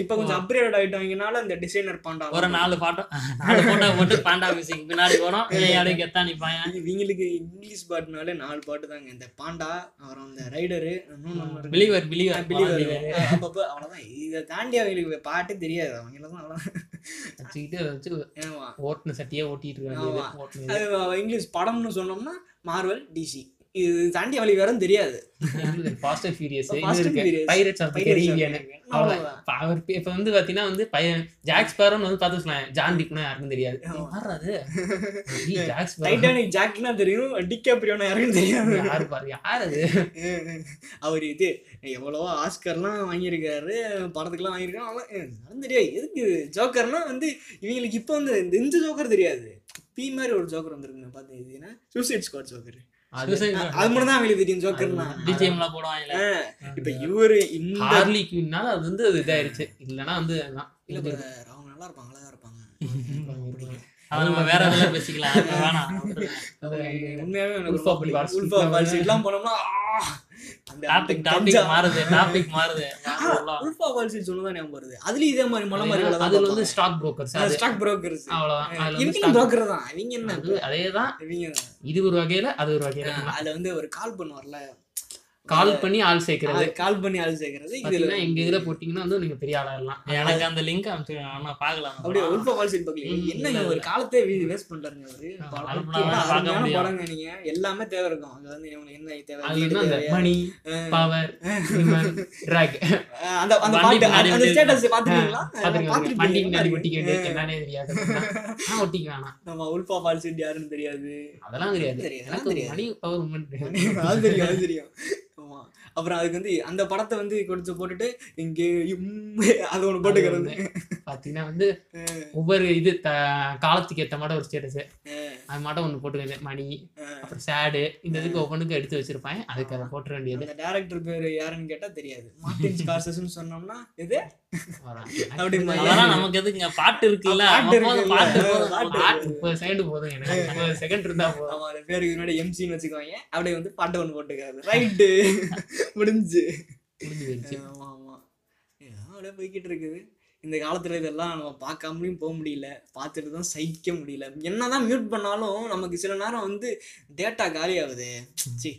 இப்போ கொஞ்சம் அப்கிரேட் ஆயிட்டவங்கனால இந்த டிசைனர் பாண்டா ஒரு நாலு பாட்டோ நாலு போட்டோ போட்டு பாண்டா மியூசிக் பின்னாடி போனோம் <laughs> அப்படியே கெத்தா நிப்பாங்க. இவங்களுக்கு இங்கிலீஷ் பாட்டுனாலே நாலு பாட்டு தாங்க. இந்த பாண்டா அப்புறம் இந்த ரைடரு பிலீவர் பிலீவர் பிலிவர் அப்பப்போ அவ்வளோதான் இதை தாண்டி அவங்களுக்கு பாட்டே தெரியாது. அவங்க தான் அவ்வளோ வச்சுக்கிட்டு அதை வச்சு ஏமா ஓட்டுன சட்டியே ஓட்டிட்டு இருக்க வேண்டியது ஆமா. ஓட்டுனது. அது அவ இங்கிலீஷ் படம்னு சொன்னோம்னா மார்வல் டிசி இது தாண்டி அவளுக்கு வேற தெரியாது. the Caribbean. Caribbean. அவ்வளவுதான். அவ்வளவுதான். இப்ப அவர் இப்ப வந்து பாத்தீங்கன்னா வந்து பையன் ஜாக் ஸ்பேரோன்னு வந்து பார்த்து சொல்லலாம் ஜான் டிப்னா யாருக்கும் தெரியாது. ஆமா. யார் அது? ஏய், ஜாக் ஸ்பேரோ டைட்டானிக் ஜாக்னா தெரியும் டிகாப்ரியோனா யாருக்கும் தெரியாது. யாரு பாரு யார் அது? <laughs> அவர் இது எவ்வளவோ ஆஸ்கர்லாம் வாங்கியிருக்காரு படத்துக்குலாம் வாங்கியிருக்காரு அதெல்லாம் தெரியாது. எதுக்கு ஜோக்கர்னா வந்து இவங்களுக்கு இப்போ வந்து இந்த இந்த ஜோக்கர் தெரியாது. பி மாதிரி ஒரு ஜோக்கர் வந்திருக்குங்க பார்த்தீங்கன்னா சூசைட் ஸ்குவாட் ஜோக்கர் அது அது மட்டும் தான் அவங்களுக்கு தெரியும் ஜோக்கர்னா டிஜிஎம்ல போடுவாங்கல்ல இப்போ இவரு இந்த ஹார்லி குயின்னால அது வந்து இதாயிருச்சு. இல்லைன்னா வந்து அதான். இல்ல அவங்க நல்லா இருப்பாங்க இருப்பாங்க. <laughs> அதை நம்ம வேற எதுல பேசிக்கலாம்? வேணாம் உண்மையாவே எனக்கு போனோம்னா டாபிக் டாபிக். மாறுது டாபிக் மாறுது உல்ஃபா வால் ஸ்ட்ரீட் சொன்னதான் ஞாபகம் வருது. அதுலயும் இதே மாதிரி மலை மாதிரி வேலை அதுல வந்து ஸ்டாக் புரோக்கர்ஸ் ஸ்டாக் புரோக்கர்ஸ் அவ்வளவுதான். புரோக்கர் தான். இவங்க என்ன? அது அதேதான். இது ஒரு வகையில அது ஒரு வகையில அதுல வந்து ஒரு கால் பண்ணுவார்ல. கால் பண்ணி ஆள் சேர்க்கறது. கால் பண்ணி ஆள் சேர்க்கறது. இதுல எங்க இதுல போட்டீங்கன்னா வந்து நீங்க பெரிய ஆளாயிரலாம் எனக்கு அந்த லிங்க் அனுப்பிச்சு ஆனா பாக்கலாம். அப்படியே உல்ஃபா வால் ஸ்ட்ரீட் பக்கல ம், என்ன ஒரு காலத்தை வேஸ்ட் பண்றாருங்க அவரு. படங்க நீங்க. எல்லாமே தேவை இருக்கும். அது வந்து இவங்களுக்கு என்ன தேவை? மணி. பவர் ட்ராக் அந்த அந்த பாட்டு அந்த ஒட்டி ஸ்டேட்டஸ் பின்னாடி ஒட்டிக்க வேண்டியது பாத்துருக்கீங்க என்னன்னே தெரியாது. ஆனா ஒட்டிக்க வேணாம் நம்ம உல்ஃபா ஸ்ட்ரீட் யாருன்னு தெரியாது. அதெல்லாம் தெரியாது. தெரியாது, எனக்கு தெரியாது. மணி பவர் அது தெரியும் அது தெரியும். அப்புறம் அதுக்கு வந்து அந்த படத்தை வந்து கொடுத்து போட்டுட்டு இங்கே அது ஒண்ணு போட்டுக்கிறது. பாத்தீங்கன்னா வந்து ஒவ்வொரு இது த- காலத்துக்கு ஏத்த மாதிரி ஒரு ஸ்டேட்டஸ். அது மட்டும் ஒண்ணு போட்டுக்கிறது. மணி அப்புறம் சேடு இந்த இதுக்கு ஒவ்வொன்றுக்கும் எடுத்து வச்சிருப்பேன் அதுக்கு அதை போட்டுற வேண்டியது. அந்த டேரக்டர் பேரு யாருன்னு கேட்டா தெரியாது. மார்டின் ஸ்கார்சஸ்னு சொன்னோம்னா இது நமக்கு எதுக்குங்க? பாட்டு இருக்குல்ல. பாட்டு. பாட்டு செகண்ட் போதும் எனக்கு. செகண்ட் இருந்தா போதும். ஆமா அந்த பேருக்கு முன்னாடி எம்சின்னு வச்சுக்குவாங்க அப்படியே வந்து பாட்டு ஒன்று போட்டுக்கிறது. ரைட்டு. <laughs> முடிஞ்சு. ஆமா ஆமா. அப்படியே போய்கிட்டு இருக்குது. இந்த காலத்துல இதெல்லாம் நம்ம பார்க்காமலையும் போக முடியல. பார்த்துட்டு தான் சகிக்க முடியல. என்னதான் மியூட் பண்ணாலும் நமக்கு சில நேரம் வந்து டேட்டா காலி ஆகுது சி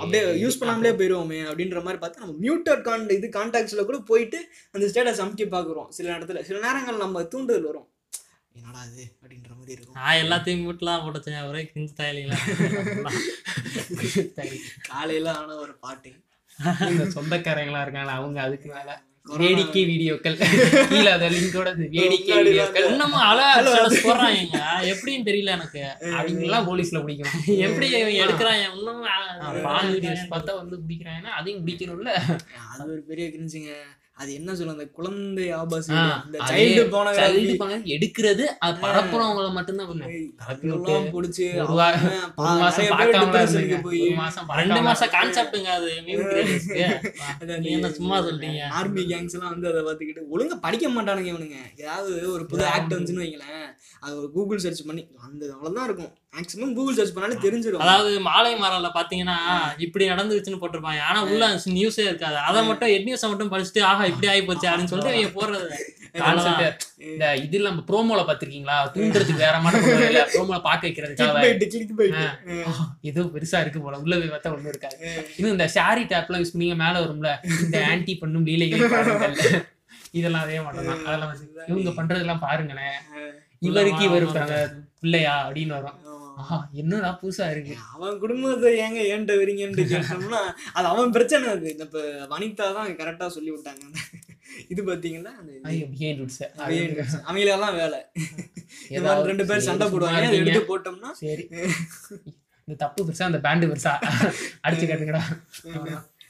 அப்படியே யூஸ் பண்ணாமலே போயிடுவோமே அப்படின்ற மாதிரி பார்த்து நம்ம மியூட்டட் கான் இது கான்டாக்ட்ஸில் கூட போயிட்டு அந்த ஸ்டேட்டஸ் அமுக்கி பார்க்குறோம். சில இடத்துல சில நேரங்கள் நம்ம தூண்டுதல் வரும். என்னடா இது அப்படின்ற மாதிரி இருக்கும். நான் எல்லாத்தையும் மியூட்லாம் போட்டுச்சேன் ஒரே கிஞ்சி தாயலிங்களா <laughs> காலையில ஆன ஒரு பாட்டு. சொந்தக்காரங்களா இருக்காங்களா அவங்க அதுக்கு மேல. வேடிக்கை வீடியோக்கள். <laughs> கீழே அந்த லிங்கோட வேடிக்கை வீடியோக்கள். இன்னமும் அழகா போடுறாங்க எப்படின்னு தெரியல எனக்கு. அவங்க எல்லாம் போலீஸ்ல பிடிக்கணும். எப்படி இன்னமும் அழகா- பால் வீடியோஸ் பார்த்தா வந்து பிடிக்கிறாங்கன்னா அதையும் பிடிக்கணும்ல. அது ஒரு பெரிய கிரிஞ்சுங்க அது என்ன சொல்ல அந்த குழந்தை ஆபாசம் அந்த சைல்டு போன child porn எடுக்கிறது அது பரப்புறவங்கள விட்டு எல்லாம் பிடிச்சி போய் ரெண்டு மாசம் கான்செப்டுங்க அது. <laughs> என்ன சும்மா சொல்றீங்க? ஆர்மி கேங்ஸ் எல்லாம் வந்து அதை பார்த்துக்கிட்டு ஒழுங்கா படிக்க மாட்டானுங்க இவனுங்க. ஏதாவது ஒரு புது ஆக்ட் வந்துச்சுன்னு வைங்களேன். அது ஒரு கூகுள் சர்ச் பண்ணி அந்த அவ்வளவுதான் இருக்கும். மேக்ஸிமம் கூகுள் சர்ச் பண்ணாலே தெரிஞ்சிடும். அதாவது மாலை மரம்ல பாத்தீங்கன்னா இப்படி நடந்துச்சுன்னு போட்டிருப்பாங்க. ஆனா உள்ள நியூஸே இருக்காது. அதை மட்டும் ஹெட் நியூஸை மட்டும் படிச்சுட்டு ஆஹா இப்படி ஆகி போச்சு அப்படின்னு சொல்லிட்டு இவங்க போடுறது. <laughs> இந்த இது நம்ம ப்ரோமோல பாத்திருக்கீங்களா? தூண்டுறதுக்கு வேற மாதிரி இல்ல ப்ரோமோல பாக்க வைக்கிறதுக்காக போயிட்டு ஏதோ பெருசா இருக்கு போல. உள்ள போய் பார்த்தா ஒண்ணும் இருக்காது. இன்னும் இந்த ஷாரி டேப்லாம் யூஸ் பண்ணீங்க மேல வரும்ல இந்த ஆன்டி பண்ணும் லீலைகள் இதெல்லாம் அதே மாட்டோம் தான். அதெல்லாம் இவங்க பண்றதெல்லாம் பாருங்களேன். இவருக்கு இவர் பிள்ளையா அப்படின்னு வரும். என்னடா புதுசா இருக்கு? அவன் குடும்பத்தை ஏங்க ஏன்ட்ட வரீங்கன்னு கேட்டோம்னா அது அவன் பிரச்சனை அது. இப்ப வனிதா தான் கரெக்டா சொல்லி விட்டாங்க இது பாத்தீங்கன்னா அவங்களெல்லாம் வேலை. ரெண்டு பேர் சண்டை போடுவாங்க. எடுத்து போட்டோம்னா? சரி. இந்த தப்பு பெருசா அந்த பேண்டு பெருசா? அடிச்சு கட்டுங்கடா.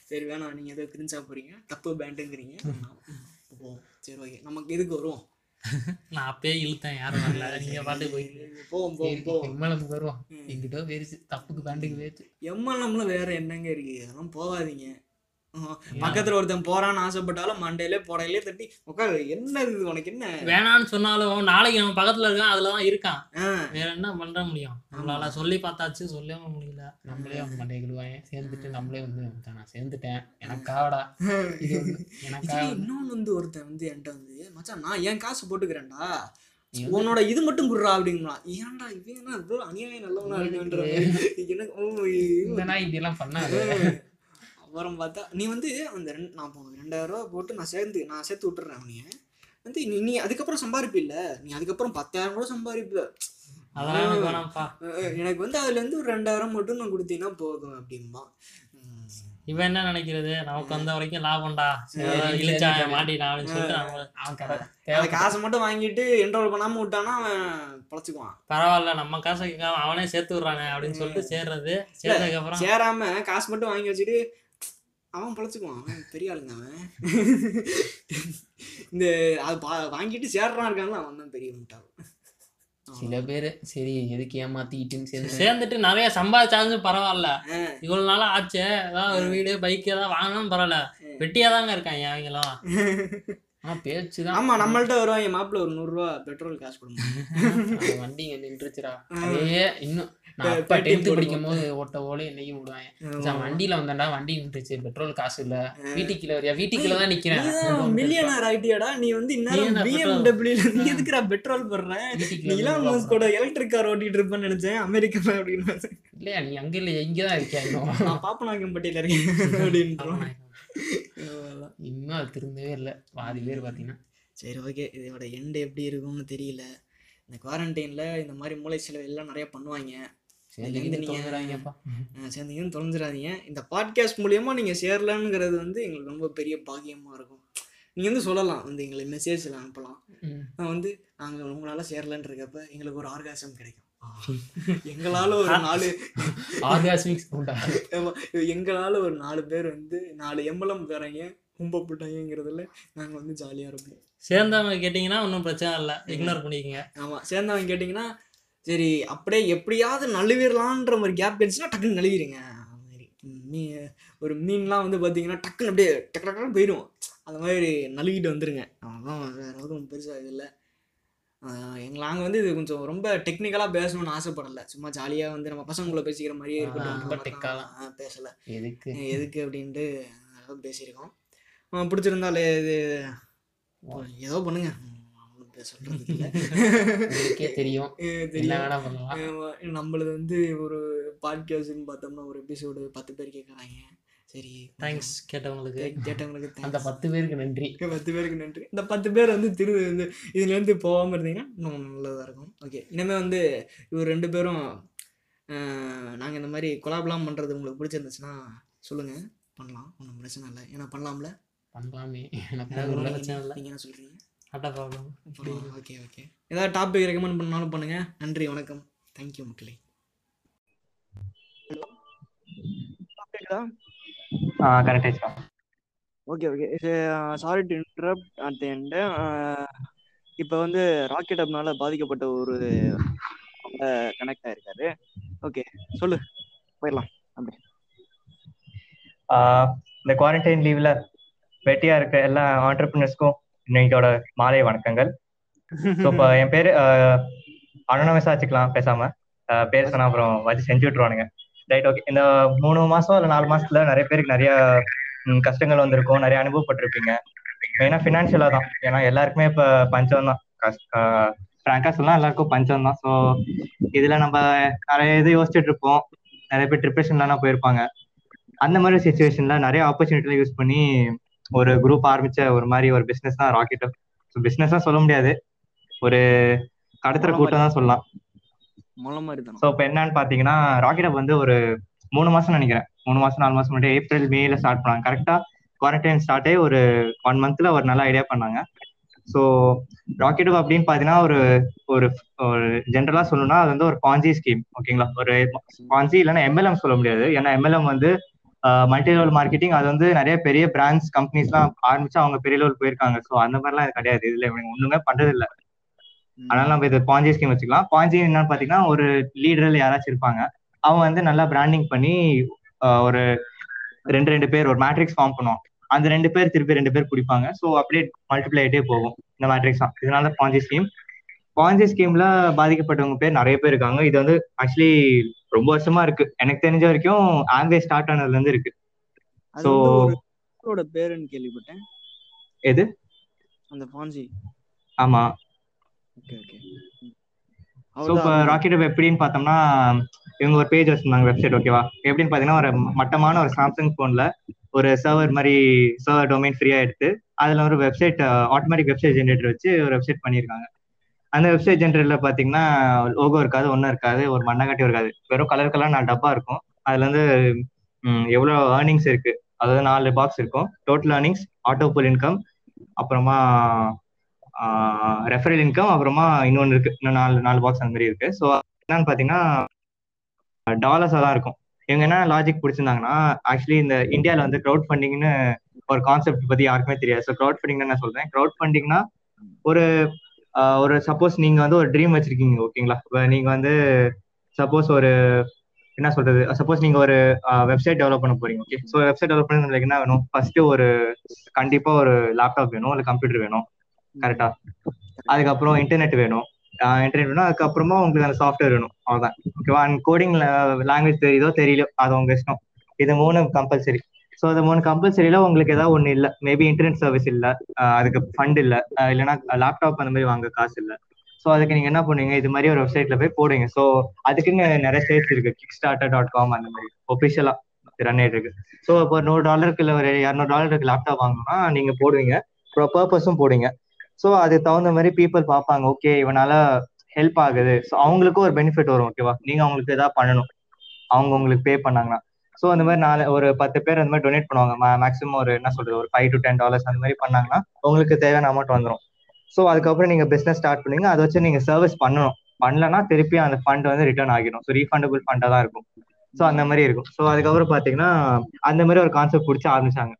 சரி வேணாம். நீங்க ஏதோ கிரிஞ்சா போறீங்க. தப்பு பேண்டுங்கிறீங்க சரி ஓகே நமக்கு இதுக்கு வருவோம்? நான் அப்பயே இழுத்தேன் யாரும் வரல. நீங்க பாட்டு போயிட்டு போவோம் போவோம் போவோம். எம்எல்எம் வருவோம். எங்கிட்ட போயிருச்சு தப்புக்கு பேண்டுக்கு போயிருச்சு எம்எல்எம்ல வேற என்னங்க இருக்கு? அதெல்லாம் போகாதீங்க. பக்கத்துல ஒருத்தன் போறான்னு ஆசைப்பட்டாலும் மண்டையிலே போடையிலே தட்டி உட்காரு என்ன இது உனக்கு என்ன? வேணான்னு சொன்னாலும் நாளைக்கு அவன் பக்கத்துல இருக்கான் அதுலதான் இருக்கான். வேற என்ன பண்ண முடியும்? நம்மளால சொல்லி பார்த்தாச்சு சொல்லவும் முடியல. நம்மளே அவங்க மண்டையை கிடுவாங்க சேர்ந்துட்டு நம்மளே வந்து நான் சேர்ந்துட்டேன். எனக்காவடா <laughs> எனக்கா இன்னொன்னு வந்து ஒருத்தன் வந்து என்கிட்ட வந்து மச்சான் நான் என் காசு போட்டுக்கிறேன்டா? உன்னோட இது மட்டும் குடுறா அப்படிங்களா ஏன்டா இவன் என்ன அநியாயம் நல்லவனா இருக்குன்ற. எனக்கு எல்லாம் பண்ணாது? <laughs> அப்புறம் பார்த்தா நீ வந்து அந்த ரெண்டு நான் ரூபா போட்டு நான் சேர்ந்து நான் சேர்த்து விட்டுறேன் உன்னைய. வந்து நீ நீ அதுக்கப்புறம் சம்பாதிப்பில்ல நீ அதுக்கப்புறம் பத்தாயிரம் கூட சம்பாதிப்ப எனக்கு வந்து அதுல இருந்து ஒரு ரெண்டாயிரம் மட்டும் நான் கொடுத்தீங்கன்னா போதும் அப்படிம்பா. உம். இவன் என்ன நினைக்கிறது? நமக்கு வந்த வரைக்கும் லாபம்டா. இழிச்சா மாட்டிட்டான் அப்படின்னு சொல்லிட்டு காசை மட்டும் வாங்கிட்டு என்ரோல் பண்ணாம விட்டானா அவன் பொழைச்சுக்குவான். பரவாயில்ல நம்ம காசை அவனே சேர்த்து விடுறானே அப்படின்னு சொல்லிட்டு சேர்றது. சேர்ந்ததுக்கு அப்புறம் சேராம காசு மட்டும் வாங்கி வச்சுட்டு அவன் பொழைச்சுக்குவான். அவன் பெரிய ஆளுங்க அவன். இந்த அது பா- வாங்கிட்டு சேர்றான் இருக்காங்களா அவன் தான் பெரிய முட்டாள். சில பேரு சரி எதுக்கு ஏமாத்திக்கிட்டுன்னு சேர்ந்து சேர்ந்துட்டு நிறைய சம்பாதிச்சாலும் பரவாயில்ல. இவ்வளவு நாளா ஆச்சு. ஏதாவது ஒரு வீடு பைக் ஏதாவது வாங்கினாலும் பரவாயில்ல. வெட்டியா தாங்க இருக்காங்க அவங்களும் ஆனா பேச்சுதான் ஆமா நம்மள்ட்ட வருவாங்க மாப்பிள்ள ஒரு நூறுரூவா பெட்ரோல் காசு கொடுங்க அந்த வண்டி இங்க நின்றுச்சுடா. அதே இன்னும் நான் அப்பா டென்த் படிக்கும் போது ஓட்ட ஓலை என்னையும் மச்சான், வண்டியில வந்தேன்டா வண்டி நின்றுச்சு பெட்ரோல் காசு இல்ல. வீட்டுக்குள்ள வரியா? வீட்டுக்குள்ள தான் நிக்கிறேன். மில்லியனர் ஆயிட்டியாடா. நீ வந்து என்ன பிஎம்டபிள்யூல நீ எதுக்குடா பெட்ரோல் போடுற? எல்லாம் மஸ்கோட எலக்ட்ரிக் கார் ஓட்டிட்டு இருப்பேன்னு நினைச்சேன். அமெரிக்கா அப்படின்னு இல்லையா நீ அங்க இல்ல இங்கதான் இருக்கியா இன்னும்? நான் பாப்பநாயக்கம்பட்டியில இருக்கேன் அப்படின்றோம் இன்னும் அது திரும்பவே இல்ல. பாதி பேர் பாத்தீங்கன்னா. சரி ஓகே. இதோட எண்டு எப்படி இருக்கும்னு தெரியல. இந்த குவாரண்டைனில் இந்த மாதிரி மூளை செலவு எல்லாம் நிறைய பண்ணுவாங்க. சரி இதுலேருந்து நீங்க நீங்கள் தோணுறாங்கப்பா சேர்ந்தீங்கன்னு தொலைஞ்சிடாதீங்க இந்த பாட்காஸ்ட் மூலியமா நீங்கள் சேரலங்கிறது வந்து எங்களுக்கு ரொம்ப பெரிய பாக்கியமாக இருக்கும். நீங்கள் வந்து சொல்லலாம் வந்து எங்களுக்கு மெசேஜில் அனுப்பலாம். நான் வந்து நாங்கள் உங்களால் சேரலன்னு இருக்கப்ப எங்களுக்கு ஒரு ஆர்காசம் கிடைக்கும். எங்களால் ஒரு நாலு எங்களால் ஒரு நாலு பேர் வந்து நாலு எம்பளம் தரீங்க கும்ப போட்டாங்கிறதுல நாங்கள் வந்து ஜாலியாக இருப்போம். சேர்ந்தவங்க கேட்டிங்கன்னா ஒன்றும் பிரச்சனை இல்லை. இக்னோர் பண்ணிக்கங்க. ஆமாம் சேர்ந்தவங்க கேட்டிங்கன்னா சரி அப்படியே எப்படியாவது நழுவிடலான்ற ஒரு கேப் கிடைச்சுன்னா டக்குன்னு நழுவிடுங்க. அது மாதிரி மீ ஒரு மீன்லாம் வந்து பார்த்தீங்கன்னா டக்குன்னு அப்படியே டக்கு டக்குன்னு போயிடும். அந்த மாதிரி நழுவிட்டு வந்துருங்க. அவ்வளோதான் வேறு எதுவும் பெருசாக இது இல்லை. எங்கள் நாங்கள் வந்து இது கொஞ்சம் ரொம்ப டெக்னிக்கலாக பேசணும்னு ஆசைப்படலை. சும்மா ஜாலியாக வந்து நம்ம பசங்களை பேசிக்கிற மாதிரியே இருக்கட்டும். ரொம்ப டெக்காலாம். பேசலை. எதுக்கு? எதுக்கு அப்படின்ட்டு பேசியிருக்கோம். பிடிச்சிருந்தாலே இது ஏதோ பண்ணுங்க. ஒன்றும் சொல்றது இல்லை தெரியும். தெரியும். நம்மளது வந்து ஒரு பாட்காஸ்ட்னு பார்த்தோம்னா ஒரு எபிசோடு பத்து பேர் கேட்குறாங்க சரி தேங்க்ஸ் கேட்டவங்களுக்கு. கேட்டவங்களுக்கு அந்த. பத்து பேருக்கு நன்றி. பத்து பேருக்கு நன்றி. இந்த பத்து பேர் வந்து திரு இந்த இதுலேருந்து போகாமல் இருந்தீங்கன்னா இன்னும் நல்லதாக இருக்கும். ஓகே இனிமேல் வந்து இவர் ரெண்டு பேரும் நாங்கள் இந்த மாதிரி கொலாபலாம் பண்ணுறது உங்களுக்கு பிடிச்சிருந்துச்சுன்னா சொல்லுங்கள் பண்ணலாம். ஒன்றும் பிரச்சனை இல்லை. ஏன்னா பண்ணலாம்ல? பண்ணலாமே. எனக்கு நீங்கள் என்ன சொல்கிறீங்க அட்டா ப்ராப்ளம் ஓகே ஓகே ஏதாவது டாபிக் ரெக்கமெண்ட் பண்ணாலும் பண்ணுங்கள் நன்றி வணக்கம். தேங்க்யூ மக்களே. Hello ah correct okay okay sorry to interrupt at the end இப்போ வந்து ராக்கெட் அப்னால பாதிக்கப்பட்ட ஒரு கனெக்ட் ஆயிருக்காரு. ஓகே சொல்லு. போயிடலாம். அப்படி இந்த குவாரண்டைன் லீவ்ல வெட்டியா இருக்க எல்லா ஆண்டர்பிரினர்ஸ்க்கும் இன்னைக்கோட மாலை வணக்கங்கள். ஸோ இப்போ என் பேரு அனோனமஸா வச்சுக்கலாம் பேசாம ஆ, பேர் சொன்னா அப்புறம் வச்சு செஞ்சு விட்டுருவானுங்க. ரைட் ஓகே இந்த மூணு மாசம் இல்ல நாலு மாசத்துல நிறைய பேருக்கு நிறைய கஷ்டங்கள் வந்திருக்கும். நிறைய அனுபவப்பட்டிருப்பீங்க. மெயினா ஃபினான்ஷியலா தான். ஏன்னா எல்லாருக்குமே இப்ப பஞ்சம் தான். ஃப்ராங்கா சொல்லலாம் எல்லாருக்கும் பஞ்சம் தான். ஸோ இதுல நம்ம நிறைய இது யோசிச்சுட்டு இருப்போம். நிறைய பேர் ட்ரிப்ரேஷன்லாம் போயிருப்பாங்க. அந்த மாதிரி சுச்சுவேஷன்ல நிறைய ஆப்பர்ச்சுனிட்டிலாம் யூஸ் பண்ணி ஒரு குரூப் ஆரம்பிச்ச ஒரு மாதிரி ஒரு பிசினஸ் தான் ராக்கெட் பிசினஸ் தான் சொல்ல முடியாது. ஒரு கடத்துற கூட்டம் தான் சொல்லலாம். ஸோ இப்போ என்னன்னு பார்த்தீங்கன்னா ராக்கெட் அப் வந்து ஒரு மூணு மாசம் நினைக்கிறேன். மூணு மாசம் நாலு மாசம் முன்னாடி ஏப்ரல் மேல ஸ்டார்ட் பண்ணாங்க. கரெக்டா குவாரண்டைன் ஸ்டார்ட்டே ஒரு ஒன் மந்த்ல ஒரு நல்ல ஐடியா பண்ணாங்க. ஸோ ராக்கெட் அப் அப்படின்னு பார்த்தீங்கன்னா ஒரு ஒரு ஒரு ஜென்ரலா சொல்லணும்னா அது வந்து ஒரு பாஞ்சி ஸ்கீம் ஓகேங்களா ஒரு பாஞ்சி இல்லைன்னா எம்எல்எம் சொல்ல முடியாது. ஏன்னா எம்எல்எம் வந்து மல்டி லெவல் மார்க்கெட்டிங் அது வந்து நிறைய பெரிய பிராண்ட்ஸ் கம்பெனிஸ்லாம் ஆரம்பிச்சு அவங்க பெரிய லெவல் போயிருக்காங்க. ஸோ அந்த மாதிரிலாம் கிடையாது. இதுல இவங்க ஒண்ணுமே பண்றது இல்ல அதனால நம்ம இது பாஞ்சி ஸ்கீம் வச்சுக்கலாம். பாஞ்சி என்னன்னு பாத்தீங்கன்னா ஒரு லீடர்ல யாராச்சும் இருப்பாங்க. அவங்க வந்து நல்லா பிராண்டிங் பண்ணி ஒரு ரெண்டு ரெண்டு பேர் ஒரு மேட்ரிக்ஸ் ஃபார்ம் பண்ணுவாங்க. அந்த ரெண்டு பேர் திருப்பி ரெண்டு பேர் குடிப்பாங்க ஸோ அப்படியே மல்டிப்ளை ஆகிட்டே போகும். இந்த மேட்ரிக்ஸ் தான் இதனால பாஞ்சி ஸ்கீம் பாஞ்சி ஸ்கீம்ல பாதிக்கப்பட்டவங்க பேர் நிறைய பேர் இருக்காங்க. இது வந்து ஆக்சுவலி ரொம்ப வருஷமா இருக்கு. எனக்கு தெரிஞ்ச வரைக்கும் ஆம்பே ஸ்டார்ட் ஆனதுல இருந்து இருக்கு. அவரோட பேருன்னு கேள்விப்பட்டேன். எது? அந்த ஃபான்சி ஆமா. ஓகே ஓகே ஸோ இப்போ ராக்கெட் எப்படின்னு பார்த்தோம்னா இவங்க ஒரு பேஜ் வச்சிருந்தாங்க வெப்சைட் ஓகேவா எப்படின்னு பார்த்தீங்கன்னா ஒரு மட்டமான ஒரு சாம்சங் ஃபோனில் ஒரு சர்வர் மாதிரி சர்வர் டொமைன் ஃப்ரீயாக எடுத்து அதில் ஒரு வெப்சைட் ஆட்டோமேட்டிக் வெப்சைட் ஜென்ரேட்டர் வச்சு ஒரு வெப்சைட் பண்ணியிருக்காங்க. அந்த வெப்சைட் ஜென்ரேட்டர்ல பாத்தீங்கன்னா லோகோ இருக்காது ஒன்றும் இருக்காது ஒரு மண்ணாங்கட்டி இருக்காது. வெறும் கலர் கலர் நான் டப்பா இருக்கும். அதுல இருந்து எவ்வளோ ஏர்னிங்ஸ் இருக்கு? அதாவது நாலு பாக்ஸ் இருக்கும். டோட்டல் ஏர்னிங்ஸ் ஆட்டோபுல் இன்கம் அப்புறமா ரெஃபரல் இன்கம் அப்புறமா இன்னொன்று இருக்கு. இன்னும் நாலு நாலு பாக்ஸ் அந்த மாதிரி இருக்கு. ஸோ என்னன்னு பார்த்தீங்கன்னா டாலர்ஸாக தான் இருக்கும். இவங்க என்ன லாஜிக் பிடிச்சிருந்தாங்கன்னா ஆக்சுவலி இந்த இந்தியாவில் வந்து க்ரௌட் ஃபண்டிங்னு ஒரு கான்செப்ட் பற்றி யாருக்குமே தெரியாது. ஸோ க்ரௌட் ஃபண்டிங் நான் சொல்றேன். க்ரௌட் ஃபண்டிங்னா ஒரு ஒரு சப்போஸ் நீங்க வந்து ஒரு ட்ரீம் வச்சிருக்கீங்க ஓகேங்களா? இப்போ நீங்க வந்து சப்போஸ் ஒரு என்ன சொல்றது? சப்போஸ் நீங்க ஒரு வெப்சைட் டெவலப் பண்ண போறீங்க ஓகே ஸோ வெப்சைட் டெவலப் உங்களுக்கு என்ன வேணும்? ஃபர்ஸ்ட் ஒரு கண்டிப்பா ஒரு லேப்டாப் வேணும் இல்லை கம்ப்யூட்டர் வேணும் கரெக்டா அதுக்கப்புறம் இன்டர்நெட் வேணும். இன்டர்நெட் வேணும். அதுக்கப்புறமா உங்களுக்கு அந்த சாஃப்ட்வேர் வேணும் அவ்வளோதான் ஓகேவா அண்ட் கோடிங் லாங்குவேஜ் தெரியுதோ தெரியலையோ அது உங்க இஷ்டம். இது மூணு கம்பல்சரி ஸோ அதை மூணு கம்பல்சரியில உங்களுக்கு ஏதாவது ஒன்று இல்லை. மேபி இன்டர்நெட் சர்வீஸ் இல்லை. அதுக்கு ஃபண்ட் இல்லை. இல்லைன்னா லேப்டாப் அந்த மாதிரி வாங்க காசு இல்லை. ஸோ அதுக்கு நீங்க என்ன பண்ணுவீங்க? இது மாதிரி ஒரு வெப்சைட்ல போய் போடுங்க. ஸோ அதுக்குன்னு நிறைய ஸ்டேட்ஸ் இருக்கு. கிக் ஸ்டார்டர் டாட் காம் அந்த மாதிரி. ஒபிஷியலா ரன் ஆயிட்டு இருக்கு. ஸோ இப்போ ஒரு நூறு டாலருக்கு இல்லை ஒரு இரநூறு டாலருக்கு லேப்டாப் வாங்கணும்னா நீங்க போடுவீங்க. பர்பஸும் போடுங்க. ஸோ அதுக்கு தகுந்த மாதிரி பீப்புள் பார்ப்பாங்க. ஓகே இவனால ஹெல்ப் ஆகுது. ஸோ அவங்களுக்கும் ஒரு பெனிஃபிட் வரும் ஓகேவா நீங்க அவங்களுக்கு ஏதாவது பண்ணணும். அவங்க உங்களுக்கு பே பண்ணாங்கன்னா. ஸோ அந்த மாதிரி நாலு ஒரு பத்து பேர் அந்த மாதிரி டொனேட் பண்ணுவாங்க. மேக்ஸிமம் ஒரு என்ன சொல்றது ஒரு ஃபைவ் டு டென் டாலர்ஸ் அந்த மாதிரி பண்ணாங்கன்னா உங்களுக்கு தேவையான அமௌண்ட் வந்துடும் ஸோ அதுக்கப்புறம் நீங்க பிசினஸ் ஸ்டார்ட் பண்ணுங்க அதை வச்சு நீங்க சர்வீஸ் பண்ணணும். பண்ணலன்னா திருப்பி அந்த ஃபண்ட் வந்து ரிட்டர்ன் ஆகிடும். ஸோ ரீஃபண்டபிள் ஃபண்டாக தான் இருக்கும். ஸோ அந்த மாதிரி இருக்கும். ஸோ அதுக்கப்புறம் பார்த்தீங்கன்னா அந்த மாதிரி ஒரு கான்செப்ட் பிடிச்சி ஆரம்பிச்சாங்க.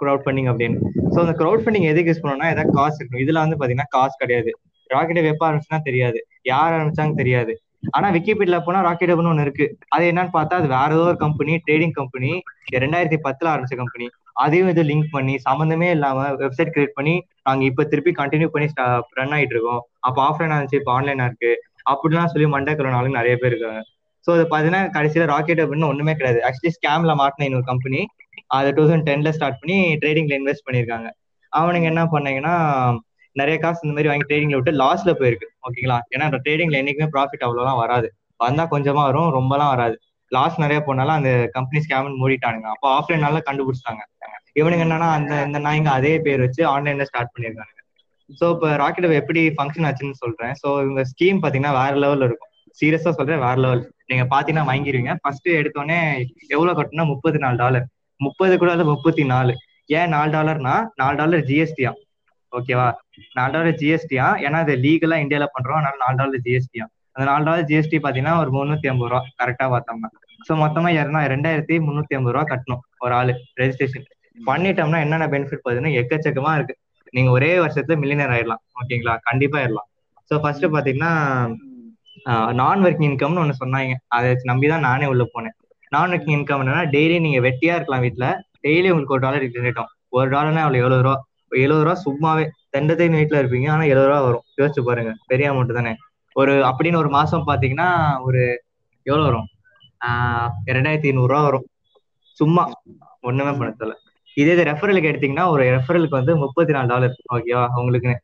க்ரௌட் ஃபண்டிங் அப்படின்னு. ஸோ அந்த க்ரௌட் ஃபண்டிங் எதுக்கு யூஸ் பண்ணணும்னா ஏதாவது காசு இருக்கும் இதுல வந்து பாத்தீங்கன்னா காசு கிடையாது. ராக்கெட்டை வெப்ப ஆரம்பிச்சுன்னா தெரியாது. யார் ஆரம்பிச்சாங்க தெரியாது. ஆனா விக்கிபீடியா போனா ராக்கெட் ஹப்னு ஒன்று இருக்கு. அது என்னன்னு பார்த்தா அது வேற ஏதோ ஒரு கம்பெனி ட்ரேடிங் கம்பெனி ரெண்டாயிரத்தி பத்துல ஆரம்பிச்ச கம்பெனி அதையும் இது லிங்க் பண்ணி சம்மந்தமே இல்லாம வெப்சைட் கிரியேட் பண்ணி நாங்க இப்ப திருப்பி கண்டினியூ பண்ணி ரன் ஆயிட்டு இருக்கோம். அப்ப ஆஃப்லைன் இருந்துச்சு இப்போ ஆன்லைனா இருக்கு. அப்படிலாம் சொல்லி மண்டை நாளுங்க நிறைய பேர் இருக்காங்க. ஸோ அது பாத்தீங்கன்னா கடைசியில ராக்கெட் அப்படின்னு ஒண்ணுமே கிடையாது. ஆக்சுவலி ஸ்கேம்ல மாட்டின இன்னொரு கம்பெனி அதை டூ தௌசண்ட் டென்ல ஸ்டார்ட் பண்ணி ட்ரேடிங்ல இன்வெஸ்ட் பண்ணிருக்காங்க அவனுங்க என்ன பண்ணீங்கன்னா நிறைய காசு இந்த மாதிரி வாங்கி ட்ரேடிங்ல விட்டு லாஸ்ல போயிருக்கு. ஓகேங்களா ஏன்னா ட்ரேடிங்ல என்னைக்குமே ப்ராஃபிட் அவ்வளோலாம் வராது. வந்தா கொஞ்சமா வரும் ரொம்பலாம் வராது. லாஸ் நிறைய போனாலும் அந்த கம்பெனி ஸ்கேம் மூடிட்டானுங்க. அப்போ ஆஃப்லைன் நல்லா கண்டுபிடிச்சிட்டாங்க. இவனுங்க என்னன்னா அந்த இந்த நாய்ங்க அதே பேர் வச்சு ஆன்லைன்ல ஸ்டார்ட் பண்ணியிருக்காங்க ஸோ இப்போ ராக்கெட் எப்படி ஃபங்க்ஷன் ஆச்சுன்னு சொல்றேன். ஸோ இவங்க ஸ்கீம் பாத்தீங்கன்னா வேற லெவல்ல இருக்கும். சீரியஸா சொல்றேன் வேற லெவல் நீங்க பாத்தீங்கன்னா வாங்கிடுவீங்க ஃபர்ஸ்ட் எடுத்தோடனே எவ்வளவு கட்டணும்னா முப்பத்தி நாலு டாலர் முப்பது கூட முப்பத்தி நாலு. ஏன் நாலு டாலர்னா நாலு டாலர் ஜிஎஸ்டியா ஓகேவா நாலு டாலர் ஜிஎஸ்டியா ஏன்னா அது லீகலா இந்தியால பண்றோம். அதனால நாலு டாலர் ஜிஎஸ்டியா அந்த நாலு டாலர் ஜிஎஸ்டி பாத்தீங்கன்னா ஒரு முந்நூத்தி ஐம்பது ரூபா. கரெக்டா பார்த்தோம்னா. ஸோ மொத்தமா இரநா ரெண்டாயிரத்தி முந்நூத்தி ஐம்பது ரூபா கட்டணும் ஒரு ஆளு ரெஜிஸ்ட்ரேஷன் பண்ணிட்டோம்னா என்னென்ன பெனிஃபிட் பார்த்தீங்கன்னா எக்கச்சக்கமா இருக்கு. நீங்க ஒரே வருஷத்துல மில்லியனர் ஆயிடலாம். ஓகேங்களா கண்டிப்பா ஆயிடலாம் ஸோ ஃபர்ஸ்ட் பாத்தீங்கன்னா நான் ஒர்க்கிங் இன்கம்னு ஒன்று சொன்னாங்க. அதை நம்பி தான் நானே உள்ள போனேன். நான் ஒர்க்கிங் இன்கம் என்னன்னா டெய்லி நீங்க வெட்டியா இருக்கலாம் வீட்டுல டெய்லி உங்களுக்கு ஒரு டாலர் ஜெனரேட் ஆகும். ஒரு டாலர்னா அவ்வளவு எழுபது ரூபா. எழுபது ரூபா சும்மாவே. தண்டத்தையும் வீட்டுல இருப்பீங்க. ஆனா எழுபது ரூபா வரும். யோசிச்சு பாருங்க. பெரிய அமௌண்ட் தானே. ஒரு அப்படின்னு ஒரு மாசம் பாத்தீங்கன்னா ஒரு எவ்வளவு வரும்? ஆஹ் ரெண்டாயிரத்தி ஐநூறு ரூபா வரும். சும்மா. ஒண்ணுமே பண்ண தெரியல இதே இது ரெஃபரலுக்கு எடுத்தீங்கன்னா ஒரு ரெஃபரலுக்கு வந்து முப்பத்தி நாலு டாலர் ஓகேவா உங்களுக்கு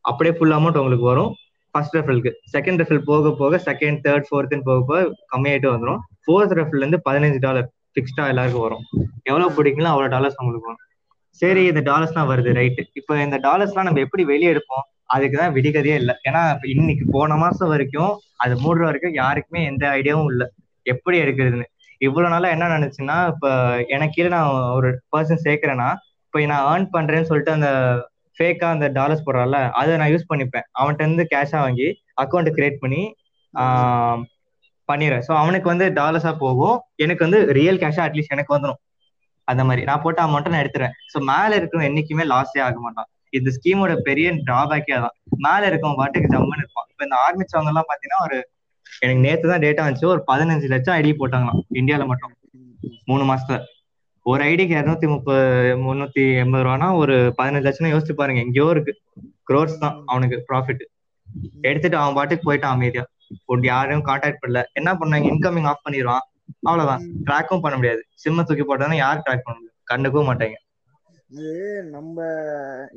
அப்படியே ஃபுல் அமௌண்ட் உங்களுக்கு வரும். ஃபர்ஸ்ட் ரெஃபரலுக்கு செகண்ட் ரெஃபரல் போக போக செகண்ட் தேர்ட் ஃபோர்த்துன்னு போக போக கம்மியாயிட்டு வந்துடும் ஃபோர்த் ரெஃபரல் இருந்து பதினஞ்சு டாலர் ஃபிக்ஸ்டா எல்லாருக்கும் வரும். எவ்வளவு பிடிங்களோ அவ்வளவு டாலர்ஸ் உங்களுக்கு வரும். சரி இந்த டாலர்ஸ்லாம் வருது ரைட்டு இப்போ இந்த டாலர்ஸ்லாம் நம்ம எப்படி வெளியே எடுப்போம்? அதுக்கு தான் விடிகதையே இல்லை. ஏன்னா இன்னைக்கு போன மாசம் வரைக்கும் அது மூடுற வரைக்கும் யாருக்குமே எந்த ஐடியாவும் இல்லை. எப்படி எடுக்கிறதுன்னு. இவ்வளவு நாளா என்ன நினைச்சுன்னா இப்ப எனக்கு கீழே நான் ஒரு பர்சன் சேர்க்கிறேன்னா இப்போ நான் ஏர்ன் பண்றேன்னு சொல்லிட்டு அந்த ஃபேக்கா அந்த டாலர்ஸ் போடுறான்ல அதை நான் யூஸ் பண்ணிப்பேன். அவன்கிட்ட இருந்து கேஷா வாங்கி அக்கௌண்ட் கிரியேட் பண்ணி பண்ணிடுறேன். ஸோ அவனுக்கு வந்து டாலர்ஸா போகும். எனக்கு வந்து ரியல் கேஷா அட்லீஸ்ட் எனக்கு வந்துடும் அந்த மாதிரி. நான் போட்ட அமௌண்ட்டை நான் எடுத்துறேன் ஸோ மேல இருக்கிறவன் என்னைக்குமே லாஸே ஆக மாட்டான். இந்த ஸ்கீமோட பெரிய டிராபேக்கே அதான். மேல இருக்கவன் பாட்டுக்கு ஜம்முன்னு இருப்பான். இப்போ இந்த ஆர்மி சவங்க எல்லாம் பாத்தீங்கன்னா ஒரு எனக்கு நேத்து தான் டேட்டா வந்துச்சு. ஒரு பதினஞ்சு லட்சம் ஐடி போட்டாங்களாம் இந்தியால மட்டும். மூணு மாசத்துல. ஒரு ஐடிக்கு இரநூத்தி முப்பது முன்னூத்தி எண்பது ரூபானா ஒரு பதினஞ்சு லட்சம் யோசிச்சு பாருங்க. எங்கேயோ இருக்கு. க்ரோர்ஸ் தான் அவனுக்கு ப்ராஃபிட் எடுத்துட்டு அவன் பாட்டுக்கு போயிட்டான் அமைதியா. யாரையும் கான்டாக்ட் பண்ணல. என்ன பண்ணாங்க இன்கமிங் ஆஃப் பண்ணிடுவான். அவ்வளவுதான். ட்ராக்கும் பண்ண முடியாது. சிம்ம தூக்கி போட்டாலும் யார் ட்ராக் பண்ண முடியும் கண்டுக்கவும் மாட்டாங்க. இது நம்ம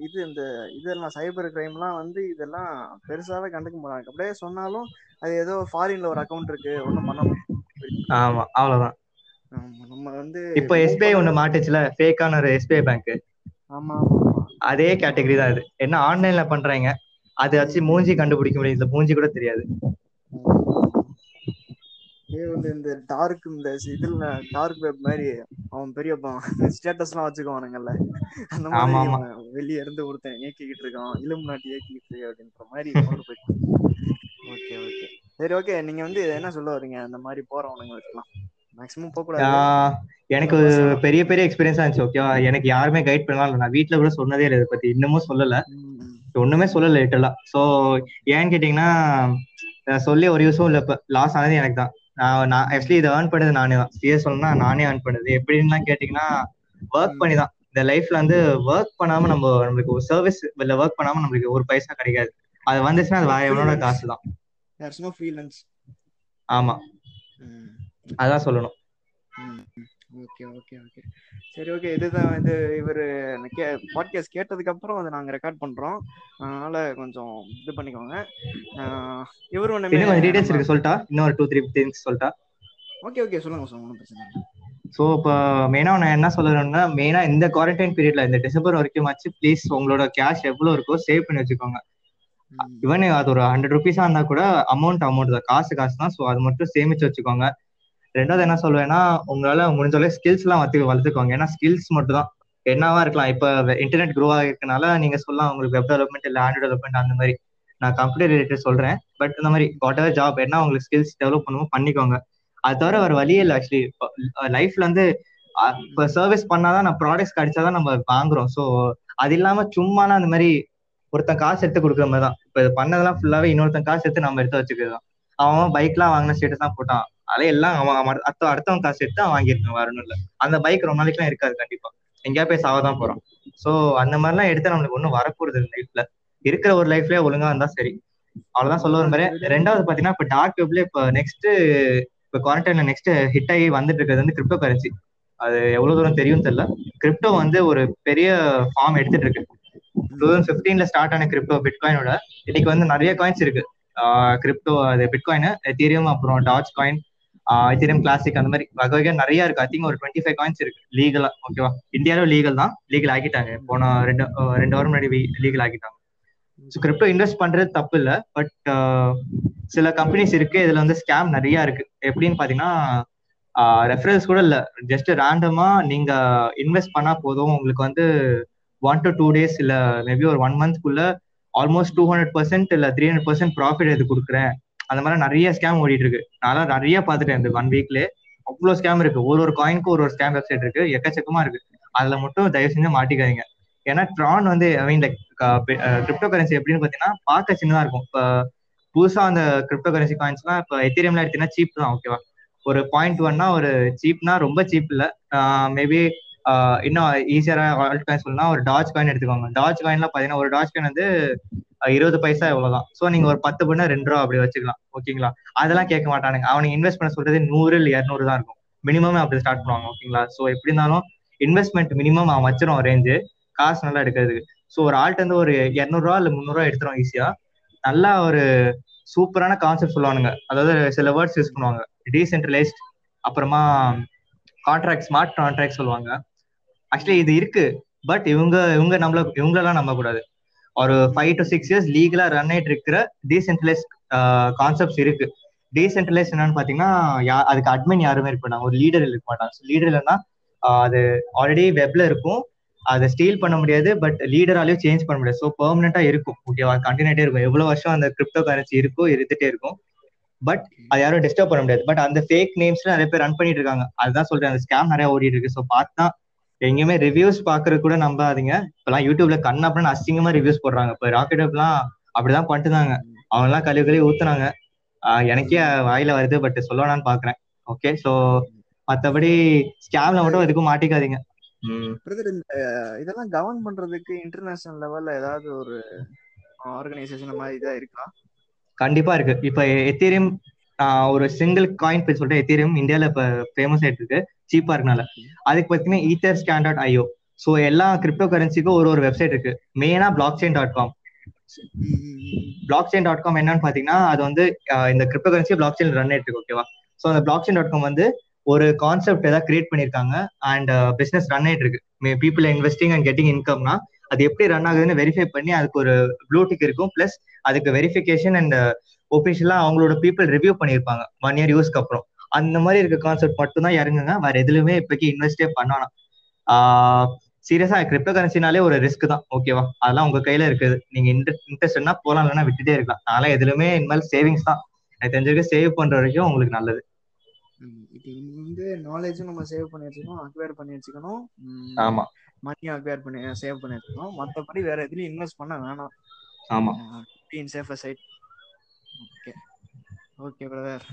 இது இந்த இதெல்லாம் சைபர் கிரைம்லாம் வந்து இதெல்லாம் பெருசாவே கண்டுக்க மாட்டாங்க. அப்படியே சொன்னாலும் அது ஏதோ ஃபாரின்ல ஒரு அக்கவுண்ட் இருக்கு. ஒன்றும் பண்ண முடியாது. ஆமா அவ்வளவுதான். நம்ம வந்து இப்போ எஸ்பிஐ ஒண்ணு மாட்டுச்சுல. ஃபேக்கான ஒரு எஸ்பிஐ பேங்க் ஆமா அதே கேட்டகரி தான் இது. என்ன ஆன்லைன்ல பண்றாங்க? அது வச்சு மூஞ்சி கண்டுபிடிக்க முடியும். இந்த மூஞ்சி கூட தெரியாது. வந்து இந்த டார்க் இந்த இதுல டார்க் வெப் மாதிரி அவன் பெரிய ஸ்டேட்டஸ் எல்லாம் வச்சுக்குவானுங்கல்ல. அந்த மாதிரி வெளிய இருந்து ஒருத்தன் இயக்கிக்கிட்டு இருக்கான். இலும் நாட்டி இயக்கிக்கிட்டு இருக்கு அப்படின்ற மாதிரி கொண்டு போயிட்டு ஓகே ஓகே. சரி ஓகே. நீங்க வந்து என்ன சொல்ல வரீங்க? அந்த மாதிரி போறவனுங்களுக்குலாம் மேக்ஸிமம் போக எனக்கு பெரிய பெரிய எக்ஸ்பீரியன்ஸா இருந்துச்சு ஓகேவா எனக்கு யாருமே கைட் பண்ணலாம் நான் வீட்ல கூட சொன்னதே இல்லை இதை பத்தி. இன்னமும் சொல்லல. ஒண்ணுமே சொல்லல லிட்டலா சோ ஏன்னு கேட்டீங்கன்னா சொல்லி ஒரு யூஸும் இல்ல இப்ப. லாஸ் ஆனது எனக்கு தான். நான் நான் ஆக்சுவலி இதை ஏர்ன் பண்ணது நானே தான். சீரியஸ் சொல்லணும்னா நானே ஏர்ன் பண்ணது. எப்படின்லாம் கேட்டீங்கன்னா ஒர்க் பண்ணி தான் இந்த லைஃப்ல வந்து ஒர்க் பண்ணாம நம்ம நம்மளுக்கு ஒரு சர்வீஸ் இல்ல ஒர்க் பண்ணாம நம்மளுக்கு ஒரு பைசா கிடைக்காது. அது வந்துச்சுன்னா அது வேற எவனோட காசு தான். ஆமா. அதான் சொல்லணும். Okay okay okay. சரி ஓகே இதுதான் இது இவர் கே பாட்காஸ்ட் கேட்டதுக்கு அப்புறம் அதை நாங்கள் ரெக்கார்ட் பண்றோம். அதனால கொஞ்சம் இது பண்ணிக்கோங்க. இவரு கொஞ்சம் டீடைல்ஸ் இருக்கு சொல்லிட்டா இன்னும் ஒரு டூ த்ரீ திங்ஸ் சொல்லிட்டா ஓகே ஓகே சொல்லுங்க சொல்லுங்க. ஒன்றும் பிரச்சனை இல்லை. ஸோ இப்போ மெயினாக நான் என்ன சொல்லணும்னா மெயினாக இந்த குவாரண்டைன் பீரியட்ல இந்த டிசம்பர் வரைக்கும் ஆச்சு. ப்ளீஸ் உங்களோட கேஷ் எவ்வளோ இருக்கோ சேவ் பண்ணி வச்சுக்கோங்க. ஈவன் அது ஒரு ஹண்ட்ரட் ருபீஸா இருந்தா கூட அமௌண்ட் அமௌண்ட் தான். காசு காசு தான். ஸோ அது மட்டும் சேமிச்சு வச்சுக்கோங்க. ரெண்டாவது என்ன சொல்லுவேன்னா உங்களால முடிஞ்ச அளவு ஸ்கில்ஸ் எல்லாம் வளர்த்து வளர்த்துக்கோங்க. ஏன்னா ஸ்கில்ஸ் மட்டும் தான் என்னவா இருக்கலாம். இப்போ இன்டர்நெட் க்ரோ ஆகிருக்கனால நீங்க சொல்லலாம் உங்களுக்கு வெப் டெவலப்மெண்ட் இல்லை ஆண்ட்ராய்ட் டெவலப்மெண்ட் அந்த மாதிரி. நான் கம்ப்யூட்டர் ரிலேட்டட் சொல்றேன். பட் இந்த மாதிரி வாட் எவர் ஜாப் என்ன உங்களுக்கு ஸ்கில்ஸ் டெவலப் பண்ணுமோ பண்ணிக்கோங்க. அது தவிர வேற வழியே இல்லை ஆக்சுவலி லைஃப்ல வந்து இப்போ சர்வீஸ் பண்ணாதான் நம்ம ப்ராடக்ட்ஸ் கிடைச்சாதான் நம்ம வாங்குறோம். ஸோ அது இல்லாம சும்மானா அந்த மாதிரி ஒருத்தன் காசு எடுத்து கொடுக்குற மாதிரி தான் இப்போ இது பண்ணதெல்லாம் ஃபுல்லாவே இன்னொருத்தன் காசு எடுத்து நம்ம எடுத்து வச்சுக்கிறதான் அவன் பைக்லாம் வாங்கின ஸ்டேட்டஸ் தான் போட்டான். அதெல்லாம் எல்லாம் அவன் அடுத்த அடுத்தவன் காசு எடுத்து அவன் வாங்கியிருக்கான் வரணும் இல்லை. அந்த பைக் ரொம்ப நாளைக்குலாம் இருக்காது கண்டிப்பா. எங்கேயா போய் சாவதான் போறான். ஸோ அந்த மாதிரிலாம் எடுத்து நம்மளுக்கு ஒன்றும் வரப்போறது இல்லை லைஃப்ல இருக்கிற ஒரு லைஃப்லயே ஒழுங்கா இருந்தா சரி. அவ்வளவுதான் சொல்ல விரும்புறேன் ரெண்டாவது பாத்தீங்கன்னா இப்போ டார்க் வெப்ல இப்போ நெக்ஸ்ட் இப்போ குவாரண்டைன்ல நெக்ஸ்ட் ஹிட் ஆகி வந்துட்டு இருக்கிறது வந்து கிரிப்டோ கரன்சி அது எவ்வளவு தூரம் தெரியும் தெரியல. கிரிப்டோ வந்து ஒரு பெரிய ஃபார்ம் எடுத்துட்டு இருக்கு. டூ தௌசண்ட் பிப்டீன்ல ஸ்டார்ட் ஆன கிரிப்டோ பிட்காயினோட இன்னைக்கு வந்து நிறைய காயின்ஸ் இருக்கு. கிரிப்டோ அது பிட்காயின் எத்தீரியம் அப்புறம் டாச் காயின் எத்தீரியம் கிளாசிக் அந்த மாதிரி வகை வகை நிறைய இருக்கு. ஐ திங்க் ஒரு டுவெண்ட்டி ஃபைவ் காயின்ஸ் இருக்கு லீகலா ஓகேவா இந்தியாவில லீகல் தான். லீகல் ஆக்கிட்டாங்க. போன ரெண்டு ரெண்டு வாரம் முன்னாடி லீகல் ஆக்கிட்டாங்க. ஸோ கிரிப்டோ இன்வெஸ்ட் பண்றது தப்பு இல்லை. பட் சில கம்பெனிஸ் இருக்கு. இதுல வந்து ஸ்கேம் நிறைய இருக்கு. எப்படின்னு பாத்தீங்கன்னா ரெஃபரன்ஸ் கூட இல்ல. ஜஸ்ட் ரேண்டமா நீங்க இன்வெஸ்ட் பண்ணா போதும். உங்களுக்கு வந்து ஒன் டு டூ டேஸ் இல்ல மேபி ஒரு ஒன் மந்த்க்குள்ள ஆல்மோஸ்ட் டூ ஹண்ட்ரட் பர்சன்ட் இல்ல த்ரீ ஹண்ட்ரட் பர்சன்ட் ப்ராஃபிட் இது கொடுக்குறேன். அந்த மாதிரி நிறைய ஸ்கேம் ஓடிட்டு இருக்கு நான் நிறைய பாத்துட்டேன் இந்த ஒன் வீக்ல அவ்வளோ ஸ்கேம் இருக்கு. ஒரு ஒரு காயினுக்கும் ஒரு ஒரு ஸ்கேம் வெப்சைட் இருக்கு. எக்கச்சக்கமா இருக்கு. அதுல மட்டும் தயவு செஞ்சு மாட்டிக்காதீங்க. ஏன்னா ட்ரான் வந்து I mean like cryptocurrency எப்படின்னு பாத்தீங்கன்னா பார்க்க சின்னதா இருக்கும். இப்போ புதுசா அந்த கிரிப்டோ கரன்சி காயின்ஸ்லாம் இப்போ எத்திரியம்ல எடுத்தீங்கன்னா சீப் தான் ஓகேவா ஒரு பாயிண்ட் ஒன்னா ஒரு சீப்னா ரொம்ப சீப் இல்ல. மேபி இன்னும் ஈஸியரா ஆல்ட் காயின் சொல்லலாம் ஒரு டாச் காயின் எடுத்துக்கோங்க. டாச் காயின்லாம் பாத்தீங்கன்னா ஒரு டாச் காயின் வந்து இருபது பைசா இவ்வளவுதான். சோ நீங்க ஒரு பத்து பண்ண ரெண்டு ரூபா அப்படி வச்சுக்கலாம். ஓகேங்களா? அதெல்லாம் கேட்க மாட்டானுங்க. அவனுக்கு இன்வெஸ்ட் பண்ண சொல்றது நூறு இல்ல இரநூறு தான் இருக்கும். மினிமம் அப்படி ஸ்டார்ட் பண்ணுவாங்க. ஓகேங்களா? சோ எப்படி இருந்தாலும் இன்வெஸ்ட்மெண்ட் மினிமம் அவன் வச்சிரும் ரேஞ்சு காசு நல்லா எடுக்கிறதுக்கு. ஸோ ஒரு ஆள்கிட்ட இருந்து ஒரு இரநூறுவா இல்ல முந்நூறுவா எடுத்துரும் ஈஸியா நல்லா ஒரு சூப்பரான கான்செப்ட் சொல்லுவானுங்க. அதாவது சில வேர்ட்ஸ் யூஸ் பண்ணுவாங்க. டீசென்ட்ரலைஸ்ட் அப்புறமா கான்ட்ராக்ட் ஸ்மார்ட் கான்ட்ராக்ட் சொல்லுவாங்க. ஆக்சுவலி இது இருக்கு. பட் இவங்க இவங்க நம்மள இவங்களெல்லாம் நம்ப கூடாது ஒரு ஃபைவ் டு சிக்ஸ் இயர்ஸ் லீகலா ரன் ஆயிட்டு இருக்கிற டீசென்ட்ரலைஸ் கான்செப்ட்ஸ் இருக்கு. டீசென்ட்ரலைஸ் என்னன்னு பாத்தீங்கன்னா அதுக்கு அட்மின் யாருமே இருக்க மாட்டாங்க. ஒரு லீடர் இருக்க மாட்டாங்க. லீடர் இல்லைன்னா அது ஆல்ரெடி வெப்ல இருக்கும். அதை ஸ்டீல் பண்ண முடியாது. பட் லீடராலையும் சேஞ்ச் பண்ண முடியாது. ஸோ பெர்மனெண்டா இருக்கும். ஓகேவா கண்டினியூட்டே இருக்கும். எவ்வளவு வருஷம் அந்த கிரிப்டோ கரன்சி இருக்கோ இருந்துட்டே இருக்கும். பட் அது யாரும் டிஸ்டர்ப் பண்ண முடியாது. பட் அந்த ஃபேக் நேம்ஸ்ல நிறைய பேர் ரன் பண்ணிட்டு இருக்காங்க. அதுதான் சொல்றேன். அந்த ஸ்கேம் நிறைய ஓடிட்டு இருக்கு. ஸோ பார்த்தா எங்கேயுமே ரிவ்யூஸ் பாக்குறது கூட நம்பாதீங்க. இப்பெல்லாம் யூடியூப்ல கண்ண அப்படின்னு அசிங்கமா ரிவ்யூஸ் போடுறாங்க. இப்போ ராக்கெட் எல்லாம் அப்படிதான் பண்ணிட்டுதாங்க அவங்க எல்லாம் கழுவி கழுவி ஊத்துனாங்க. எனக்கே வாயில வருது பட் சொல்லணும்னு பாக்குறேன். ஓகே ஸோ மத்தபடி ஸ்கேம்ல மட்டும் எதுக்கும் மாட்டிக்காதீங்க. இதெல்லாம் கவர்ன் பண்றதுக்கு இன்டர்நேஷனல் லெவல்ல ஏதாவது ஒரு ஆர்கனைசேஷன் மாதிரி இதா இருக்கா? கண்டிப்பா இருக்கு. இப்ப எத்தீரியம் ஒரு சிங்கிள் காயின் போய் சொல்றேன் எத்தீரியம் இந்தியால இப்ப ஃபேமஸ் ஆயிட்டு இருக்கு. சீப்பா இருக்கனால அதுக்கு பார்த்தீங்கன்னா ஈத்தர் ஸ்டாண்டர்ட் ஐயோ ஸோ எல்லா கிரிப்டோ கரன்சிக்கும் ஒரு ஒரு வெப்சைட் இருக்கு. மெயினா blockchain dot com blockchain dot com என்னன்னு பாத்தீங்கன்னா அது வந்து இந்த cryptocurrency blockchain run ஆயிட்டு இருக்கு ஓகேவா ஸோ அந்த பிளாக் செயின் டாட் காம் வந்து ஒரு கான்செப்ட் ஏதாவது கிரியேட் பண்ணிருக்காங்க அண்ட் பிசினஸ் ரன் ஆயிட்டு இருக்கு. பீப்புள் இன்வெஸ்டிங் அண்ட் கெட்டிங் இன்கம்னா அது எப்படி ரன் ஆகுதுன்னு வெரிஃபை பண்ணி அதுக்கு ஒரு ப்ளூடிக் இருக்கும். பிளஸ் அதுக்கு வெரிஃபிகேஷன் அண்ட் ஒபிஷியலா அவங்களோட பீப்புள் ரிவ்யூ பண்ணியிருப்பாங்க. ஒன் இயர் யூஸ்க்கு அப்புறம். அந்த மாதிரி இருக்க கான்செப்ட் மட்டும் தான் இறங்குங்க. வேற எதுலுமே இப்போக்கி இன்வெஸ்டே பண்ணணும் சீரியஸா கிரிப்டோ கரன்சினாலே ஒரு ரிஸ்க் தான். ஓகேவா அதெல்லாம் உங்க கையில இருக்குது. நீங்க இன்ட்ரெஸ்ட்னா போலாம் இல்லைன்னா விட்டுட்டே இருக்கலாம். அதெல்லாம் எதுலுமே இனிமேல் சேவிங்ஸ் தான். எனக்கு தெரிஞ்சிருக்க சேவ் பண்ற வரைக்கும் உங்களுக்கு நல்லது. இப்போ வந்து நாலேஜும் நம்ம சேவ் பண்ணி வச்சுக்கணும் அக்வயர் பண்ணி வச்சுக்கணும். ஆமா. மணியும் அக்வயர் பண்ணி சேவ் பண்ணி வச்சுக்கணும். மற்றபடி வேற எதுலயும் இன்வெஸ்ட் பண்ண வேணாம். ஆமா. In safer side okay okay brother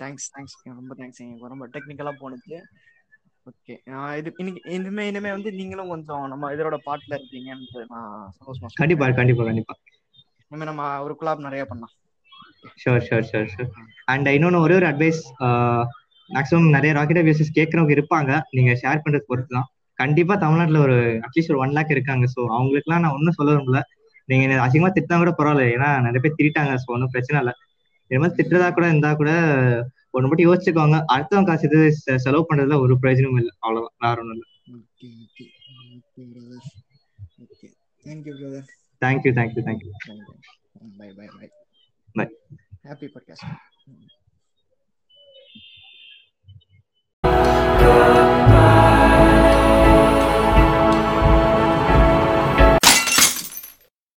thanks thanks ரொம்ப தேங்க்ஸ் எனக்கு ரொம்ப டெக்னிக்கலாக போனது. ஓகே இது இன்னைக்கு இனிமே இனிமே வந்து நீங்களும் கொஞ்சம் நம்ம இதோட பாட்டுல இருக்கீங்கன்னு நான் சந்தோஷமா கண்டிப்பா கண்டிப்பா கண்டிப்பா. இனிமே நம்ம ஒரு குலாப் நிறைய பண்ணலாம். Sure sure sure sure and இன்னொன்று ஒரே ஒரு அட்வைஸ் மேக்ஸிமம் நிறைய ராக்கெட் வியூசஸ் கேட்கறவங்க இருப்பாங்க. நீங்க ஷேர் பண்றது பொறுத்து தான் கண்டிப்பா தமிழ்நாட்டுல ஒரு அட்லீஸ்ட் ஒரு ஒன் லேக் இருக்காங்க. ஸோ அவங்களுக்குலாம் நான் ஒன்றும் சொல்ல விரும்பல. நீங்க அசிங்கமா திட்டினா கூட பரவாயில்ல. ஏன்னா நிறைய பேர் திட்டாங்க ஸோ ஒன்றும் பிரச்சனை இல்லை. இது மாதிரி திட்டுறதா கூட இருந்தா கூட ஒன்று மட்டும் யோசிச்சுக்கோங்க. அடுத்தவங்க காசு இது செலவு பண்றதுல ஒரு பிரயோஜனமும் இல்லை. அவ்வளவுதான். வேற ஒன்றும் இல்லை. Thank you brother thank you thank you thank you bye bye bye bye happy podcast